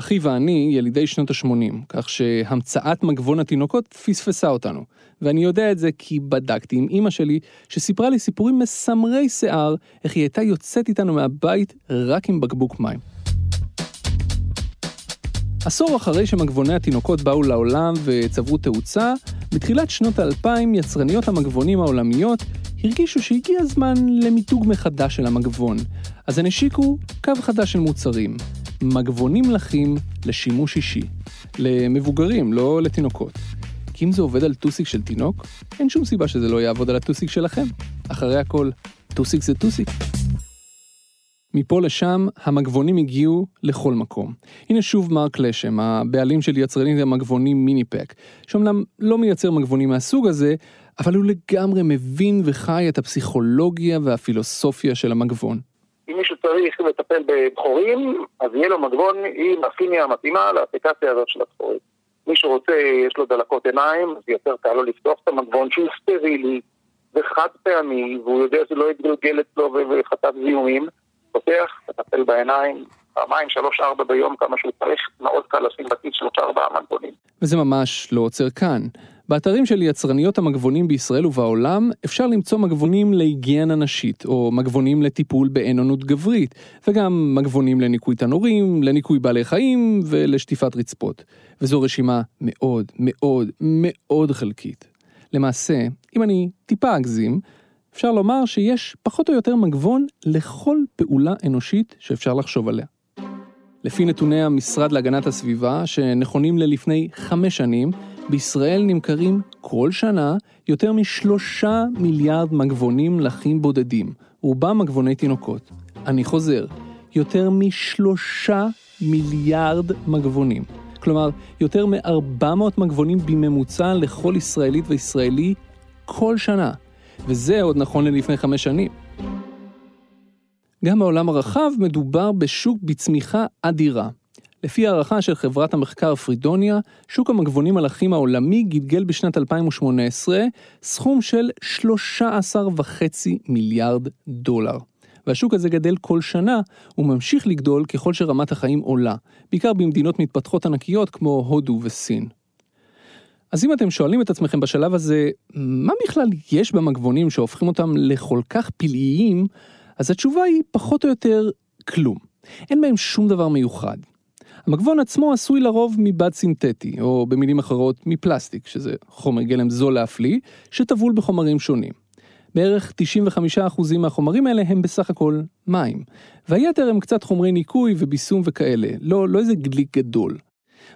אחי ואני ילידי שנות ה-80, כך שהמצאת מגבון התינוקות פספסה אותנו. ואני יודע את זה כי בדקתי עם אימא שלי, שסיפרה לי סיפורים מסמרי שיער, איך היא הייתה יוצאת איתנו מהבית רק עם בקבוק מים. עשור אחרי שמגבוני התינוקות באו לעולם וצברו תאוצה, בתחילת שנות האלפיים יצרניות המגבונים העולמיות הרגישו שהגיע הזמן למיתוג מחדש של המגבון, אז הן השיקו קו חדש של מוצרים, מגבונים לחים לשימוש אישי. למבוגרים, לא לתינוקות. כי אם זה עובד על טוסיק של תינוק, אין שום סיבה שזה לא יעבוד על הטוסיק שלכם. אחרי הכל, טוסיק זה טוסיק. מפה לשם, המגבונים הגיעו לכל מקום. הנה שוב מרק לשם, הבעלים של יצרנית המגבונים מיניפק, שאומנם לא מייצר מגבונים מהסוג הזה, אבל הוא לגמרי מבין וחי את הפסיכולוגיה והפילוסופיה של המגבון. אם מישהו צריך לטפל בבחורים, אז יהיה לו מגבון עם הפיניה המתאימה לאפליקציה הזאת של הבחורים. מי שרוצה, יש לו דלקות עיניים, אז יותר קל לו לפתוח את המגבון שהוא סטרילי וחד פעמי, והוא יודע שזה לא יתגלגל אצלו וחטף זיהומים. פותח, מטפל בעיניים, פעמיים, שלוש, ארבע ביום, כמה שהוא צריך, מאוד קל לשים בכיס שלושה ארבעה מגבונים. וזה ממש לא עוצר כאן. באתרים של יצרניות המגבונים בישראל ובעולם אפשר למצוא מגבונים להיגיינה נשית, או מגבונים לטיפול באין-אונות גברית, וגם מגבונים לניקוי תנורים, לניקוי בעלי חיים ולשטיפת רצפות. וזו רשימה מאוד מאוד מאוד חלקית. למעשה, אם אני טיפה אגזים, אפשר לומר שיש פחות או יותר מגבון לכל פעולה אנושית שאפשר לחשוב עליה. לפי נתוני המשרד להגנת הסביבה, שנכונים ללפני חמש שנים, בישראל נמכרים כל שנה יותר משלושה מיליארד מגבונים לחים בודדים, רובם מגבוני תינוקות. אני חוזר, יותר משלושה מיליארד מגבונים. כלומר, יותר מ-400 מגבונים בממוצע לכל ישראלית וישראלי כל שנה. וזה עוד נכון ללפני חמש שנים. גם בעולם הרחב מדובר בשוק בצמיחה אדירה. לפי הערכה של חברת המחקר פרידוניה, שוק המגבונים הלכים העולמי גלגל בשנת 2018 סכום של 13.5 מיליארד דולר. והשוק הזה גדל כל שנה, וממשיך לגדול ככל שרמת החיים עולה, בעיקר במדינות מתפתחות ענקיות כמו הודו וסין. אז אם אתם שואלים את עצמכם בשלב הזה, מה בכלל יש במגבונים שהופכים אותם לכל כך פלאיים, אז התשובה היא פחות או יותר כלום. אין בהם שום דבר מיוחד. המגבון עצמו עשוי לרוב מבד סינתטי, או במילים אחרות מפלסטיק, שזה חומר גלם זול להפליא, שטבול בחומרים שונים. בערך 95% מהחומרים האלה הם בסך הכל מים, והיתר הם קצת חומרי ניקוי וביסום וכאלה, לא, לא איזה גליק גדול.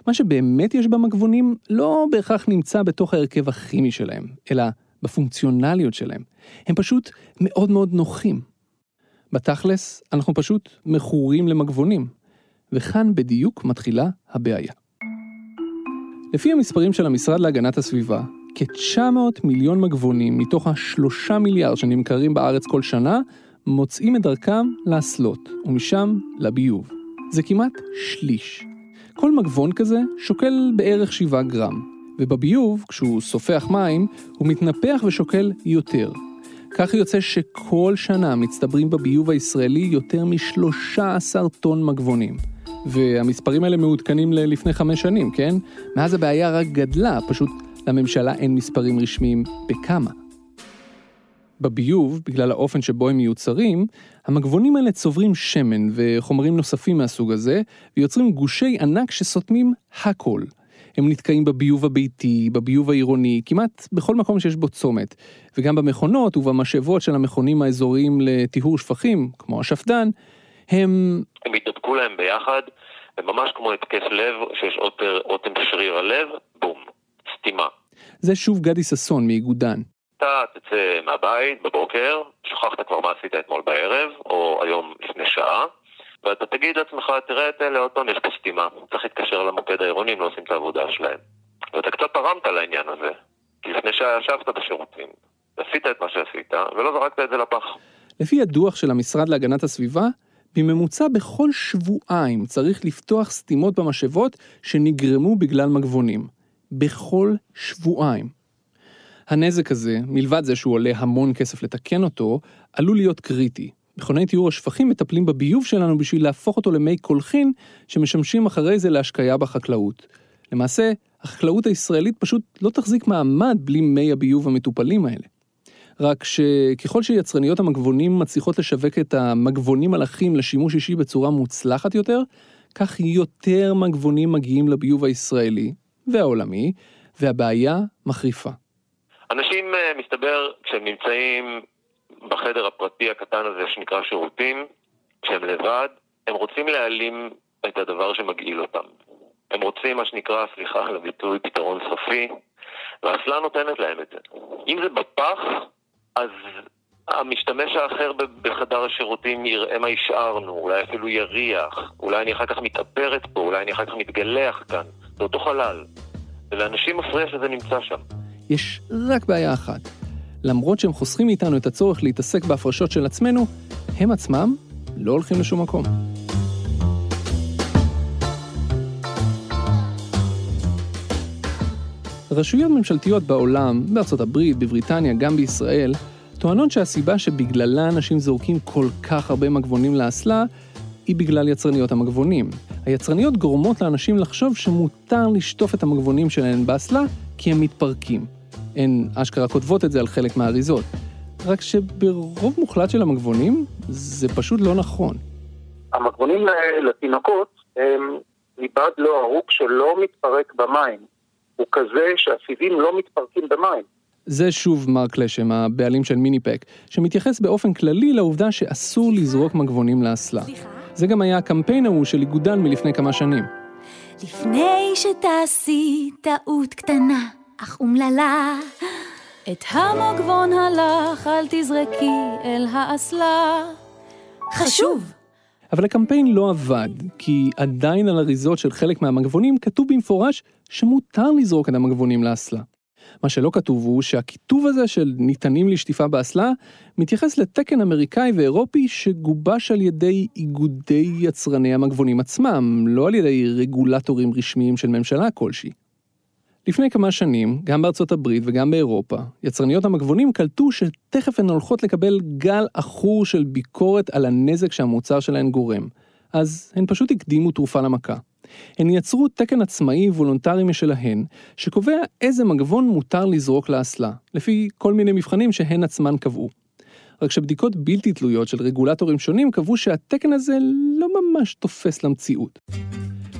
מה שבאמת יש במגבונים לא בהכרח נמצא בתוך ההרכב הכימי שלהם, אלא בפונקציונליות שלהם. הם פשוט מאוד מאוד נוחים. בתכלס, אנחנו פשוט מכורים למגבונים, וכאן בדיוק מתחילה הבעיה. לפי המספרים של המשרד להגנת הסביבה, כ-900 מיליון מגבונים מתוך השלושה מיליארד שנמכרים בארץ כל שנה, מוצאים את דרכם לאסלות, ומשם לביוב. זה כמעט שליש. כל מגבון כזה שוקל בערך 7 גרם, ובביוב, כשהוא סופח מים, הוא מתנפח ושוקל יותר. כך יוצא שכל שנה מצטברים בביוב הישראלי יותר מ-13 טון מגבונים. והמספרים האלה מעודכנים ללפני חמש שנים, כן? מאז הבעיה רק גדלה, פשוט לממשלה אין מספרים רשמיים בכמה. בביוב, בגלל האופן שבו הם מיוצרים, המגבונים האלה צוברים שמן וחומרים נוספים מהסוג הזה, ויוצרים גושי ענק שסותמים הכל. הם נתקעים בביוב הביתי, בביוב העירוני, כמעט בכל מקום שיש בו צומת. וגם במכונות ובמשאבות של המכונים האזוריים לטיהור שפכים, כמו השפד"ן, הם... הם התדבקו להם ביחד, וממש כמו התקף לב, שיש רותם שריר הלב, בום, סתימה. זה שוב גדי ששון מאיגודן. אתה תצא מהבית בבוקר, שכחת כבר מה עשית אתמול בערב, או היום לפני שעה, ואתה תגיד לעצמך, תראה את אלה, עוד פעם יש פה סתימה, צריך להתקשר למוקד העירוני, הם לא עושים את העבודה שלהם. ואתה קצת תרמת לעניין הזה, כי לפני שעה ישבת בשירותים, עשית את מה שעשית, ולא זרקת את זה לפח. לפי הדוח של המשרד להגנת הסביבה, בממוצע בכל שבועיים צריך לפתוח סתימות במשאבות שנגרמו בגלל מגבונים. בכל שבועיים. הנזק הזה, מלבד זה שהוא עולה המון כסף לתקן אותו, עלול להיות קריטי. מכוני טיהור השפכים מטפלים בביוב שלנו בשביל להפוך אותו למי קולחין שמשמשים אחרי זה להשקיה בחקלאות. למעשה, החקלאות הישראלית פשוט לא תחזיק מעמד בלי מי הביוב המטופלים האלה. רק שככל שיצרניות המגבונים מצליחות לשווק את המגבונים מלאכים לשימוש אישי בצורה מוצלחת יותר, כך יותר מגבונים מגיעים לביוב הישראלי והעולמי, והבעיה מחריפה. אנשים, אה, מסתבר, כשהם נמצאים בחדר הפרטי הקטן הזה שנקרא שירותים, כשהם לבד, הם רוצים להעלים את הדבר שמגעיל אותם. הם רוצים, מה שנקרא, סליחה על הביטוי, פתרון סופי, והאסלה נותנת להם את זה. אם זה בפח, המשתמש האחר בחדר השירותים יראה מה השארנו, אולי אפילו יריח, אולי אני אחר כך מתאפרת פה, אולי אני אחר כך מתגלח כאן. זה אותו חלל. ולאנשים מפריע שזה נמצא שם. יש רק בעיה אחת. למרות שהם חוסכים מאיתנו את הצורך להתעסק בהפרשות של עצמנו, הם עצמם לא הולכים לשום מקום. רשויות ממשלתיות בעולם, בארצות הברית, בבריטניה, גם בישראל, טוענות שהסיבה שבגללה אנשים זורקים כל כך הרבה מגבונים לאסלה, היא בגלל יצרניות המגבונים. היצרניות גורמות לאנשים לחשוב שמותר לשטוף את המגבונים שלהן באסלה, כי הם מתפרקים. הן אשכרה כותבות את זה על חלק מהאריזות. רק שברוב מוחלט של המגבונים, זה פשוט לא נכון. המגבונים לתינוקות הם מבעד לא ארוך שלא מתפרק במים. הוא כזה שהסיבים לא מתפרקים במים. זה שוב מרק לשם, הבעלים של מיניפק, שמתייחס באופן כללי לעובדה שאסור לזרוק מגבונים לאסלה. זה גם היה הקמפיין ההוא של איגודן מלפני כמה שנים. לפני שתעשי טעות קטנה, אך אומללה, את המגבון הלך אל תזרקי אל האסלה. חשוב! אבל הקמפיין לא עבד, כי עדיין על אריזות של חלק מהמגבונים כתוב במפורש שמותר לזרוק את המגבונים לאסלה. מה שלא כתוב הוא שהכיתוב הזה של ניתנים לשטיפה באסלה מתייחס לתקן אמריקאי ואירופי שגובש על ידי איגודי יצרני המגבונים עצמם, לא על ידי רגולטורים רשמיים של ממשלה כלשהי. לפני כמה שנים, גם בארצות הברית וגם באירופה, יצרניות המגבונים קלטו שתכף הן הולכות לקבל גל עכור של ביקורת על הנזק שהמוצר שלהן גורם, אז הן פשוט הקדימו תרופה למכה. הן יצרו תקן עצמאי וולונטרי משלהן, שקובע איזה מגבון מותר לזרוק לאסלה, לפי כל מיני מבחנים שהן עצמן קבעו. רק שבדיקות בלתי תלויות של רגולטורים שונים קבעו שהתקן הזה לא ממש תואם למציאות.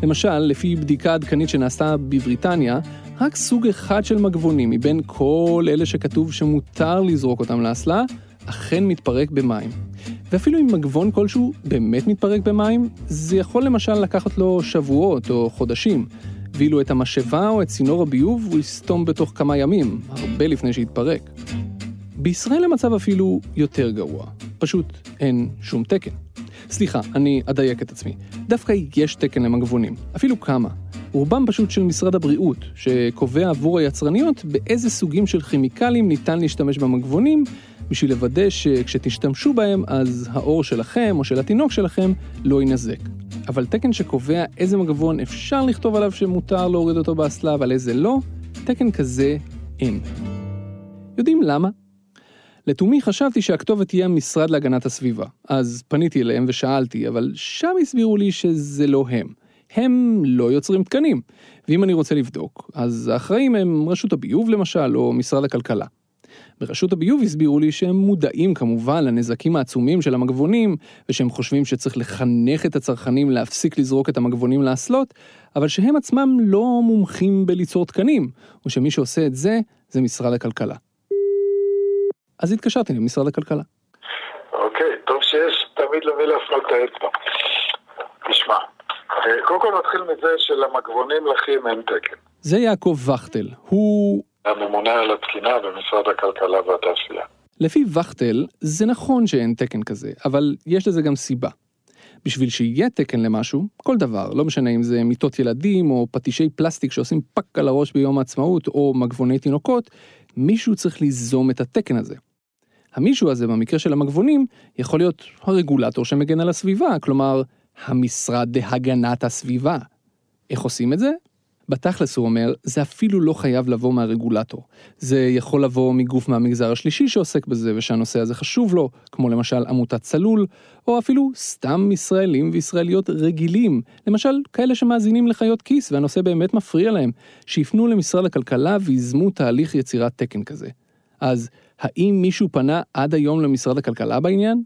למשל, לפי בדיקה עדכנית שנעשתה בבריטניה, רק סוג אחד של מגבונים מבין כל אלה שכתוב שמותר לזרוק אותם לאסלה, אכן מתפרק במים. ואפילו אם מגבון כלשהו באמת מתפרק במים, זה יכול למשל לקחת לו שבועות או חודשים, ואילו את המשאבה או את צינור הביוב הוא יסתום בתוך כמה ימים, הרבה לפני שיתפרק. בישראל המצב אפילו יותר גרוע, פשוט אין שום תקן. סליחה, אני אדייק את עצמי. דווקא יש תקן למגבונים, אפילו כמה. רובם פשוט של משרד הבריאות, שקובע עבור היצרניות באיזה סוגים של כימיקלים ניתן להשתמש במגבונים, בשביל לוודא שכשתשתמשו בהם, אז האור שלכם או של התינוק שלכם לא יינזק. אבל תקן שקובע איזה מגבון אפשר לכתוב עליו שמותר להוריד אותו באסלה ועל איזה לא, תקן כזה אין. יודעים למה? לתומי חשבתי שהכתובת תהיה המשרד להגנת הסביבה, אז פניתי אליהם ושאלתי, אבל שם הסבירו לי שזה לא הם. הם לא יוצרים תקנים, ואם אני רוצה לבדוק, אז האחראים הם רשות הביוב למשל, או משרד הכלכלה. ברשות הביוב הסבירו לי שהם מודעים כמובן לנזקים העצומים של המגבונים, ושהם חושבים שצריך לחנך את הצרכנים להפסיק לזרוק את המגבונים לאסלות, אבל שהם עצמם לא מומחים בליצור תקנים, או שמי שעושה את זה, זה משרד הכלכלה. אז התקשרתי למשרד הכלכלה. אוקיי, טוב שיש תמיד למי להפנות את האצבע. תשמע, קודם כל נתחיל מזה שלמגבונים לחים אין תקן. זה יעקב וכטל, הוא... הממונה על התקינה במשרד הכלכלה והתעשייה. לפי וכטל, זה נכון שאין תקן כזה, אבל יש לזה גם סיבה. בשביל שיהיה תקן למשהו, כל דבר, לא משנה אם זה מיטות ילדים או פטישי פלסטיק שעושים פאק על הראש ביום העצמאות או מגבוני תינוקות, מישהו צריך ליזום את התקן הזה. המישהו הזה, במקרה של המגבונים, יכול להיות הרגולטור שמגן על הסביבה, כלומר, המשרד להגנת הסביבה. איך עושים את זה? בתכלס הוא אומר, זה אפילו לא חייב לבוא מהרגולטור. זה יכול לבוא מגוף מהמגזר השלישי שעוסק בזה ושהנושא הזה חשוב לו, כמו למשל עמותת צלול, או אפילו סתם ישראלים וישראליות רגילים, למשל כאלה שמאזינים לחיות כיס והנושא באמת מפריע להם, שיפנו למשרד הכלכלה ויזמו תהליך יצירת תקן כזה. אז האם מישהו פנה עד היום למשרד הכלכלה בעניין?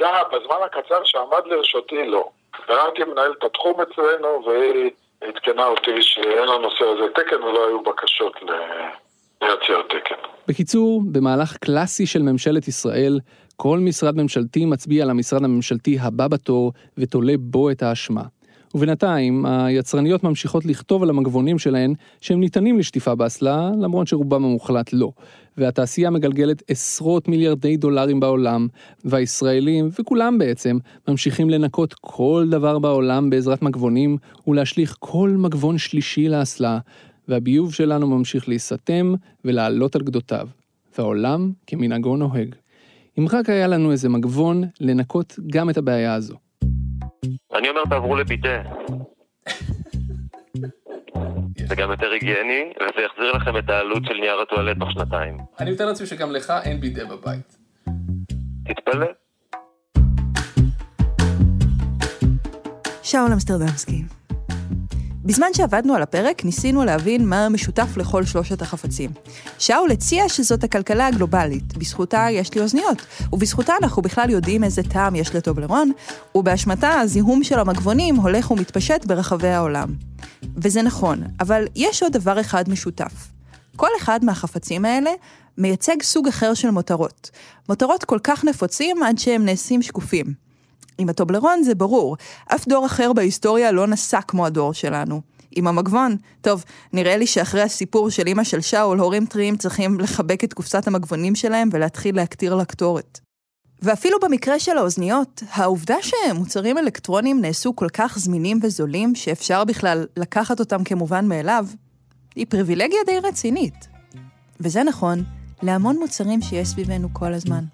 המידע, בזמן הקצר שעמד לרשותי, לא. הרמתי מנהלת התחום אצלנו, והיא עדכנה אותי שאין לנושא הזה תקן ולא היו בקשות תקן. בקיצור, במהלך קלאסי של ממשלת ישראל, כל משרד ממשלתי מצביע על המשרד הממשלתי הבא בתור ותולה בו את האשמה. ובינתיים, היצרניות ממשיכות לכתוב על המגבונים שלהן שהם ניתנים לשטיפה באסלה, למרות שרובם המוחלט לא. והתעשייה מגלגלת עשרות מיליארדי דולרים בעולם, והישראלים, וכולם בעצם, ממשיכים לנקות כל דבר בעולם בעזרת מגבונים, ולהשליך כל מגבון שלישי לאסלה, והביוב שלנו ממשיך להיסתם ולעלות על גדותיו. והעולם כמנהגו נוהג. אם רק היה לנו איזה מגבון, לנקות גם את הבעיה הזו. אני אומר תעברו לביטה. זה גם יותר היגייני, וזה יחזיר לכם את העלות של נייר הטואלט תוך שנתיים. אני מתאר לעצמי שגם לך אין בידה בבית. תתפלא. שאול אמסטרדמסקי. בזמן שעבדנו על הפרק, ניסינו להבין מה המשותף לכל שלושת החפצים. שאול הציע שזאת הכלכלה הגלובלית, בזכותה יש לי אוזניות, ובזכותה אנחנו בכלל יודעים איזה טעם יש לטובלרון, ובאשמתה הזיהום של המגבונים הולך ומתפשט ברחבי העולם. וזה נכון, אבל יש עוד דבר אחד משותף. כל אחד מהחפצים האלה מייצג סוג אחר של מותרות. מותרות כל כך נפוצים עד שהם נעשים שקופים. עם הטובלרון זה ברור, אף דור אחר בהיסטוריה לא נסע כמו הדור שלנו. עם המגבון, טוב, נראה לי שאחרי הסיפור של אמא של שאול, הורים טריים צריכים לחבק את קופסת המגבונים שלהם ולהתחיל להקטיר לה קטורת. ואפילו במקרה של האוזניות, העובדה שמוצרים אלקטרוניים נעשו כל כך זמינים וזולים, שאפשר בכלל לקחת אותם כמובן מאליו, היא פריבילגיה די רצינית. וזה נכון להמון מוצרים שיש סביבנו כל הזמן.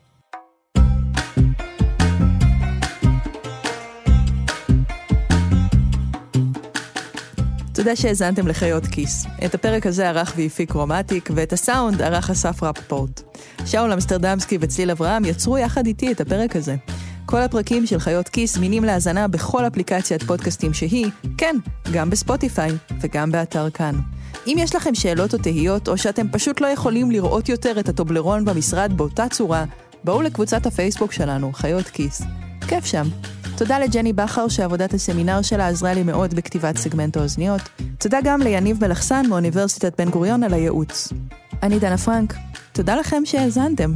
תודה שהאזנתם לחיות כיס. את הפרק הזה ערך והפיק קרומטיק, ואת הסאונד ערך אסף רפפורט. שאול אמסטרדמסקי וצליל אברהם יצרו יחד איתי את הפרק הזה. כל הפרקים של חיות כיס זמינים להאזנה בכל אפליקציית פודקאסטים שהיא, כן, גם בספוטיפיי וגם באתר כאן. אם יש לכם שאלות או תהיות, או שאתם פשוט לא יכולים לראות יותר את הטובלרון במשרד באותה צורה, בואו לקבוצת הפייסבוק שלנו, חיות כיס. כיף שם. תודה לג'ני בכר שעבודת הסמינר שלה עזרה לי מאוד בכתיבת סגמנט האוזניות. תודה גם ליניב מלחסן מאוניברסיטת בן גוריון על הייעוץ. אני דנה פרנק, תודה לכם שהאזנתם.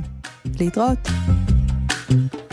להתראות. thank you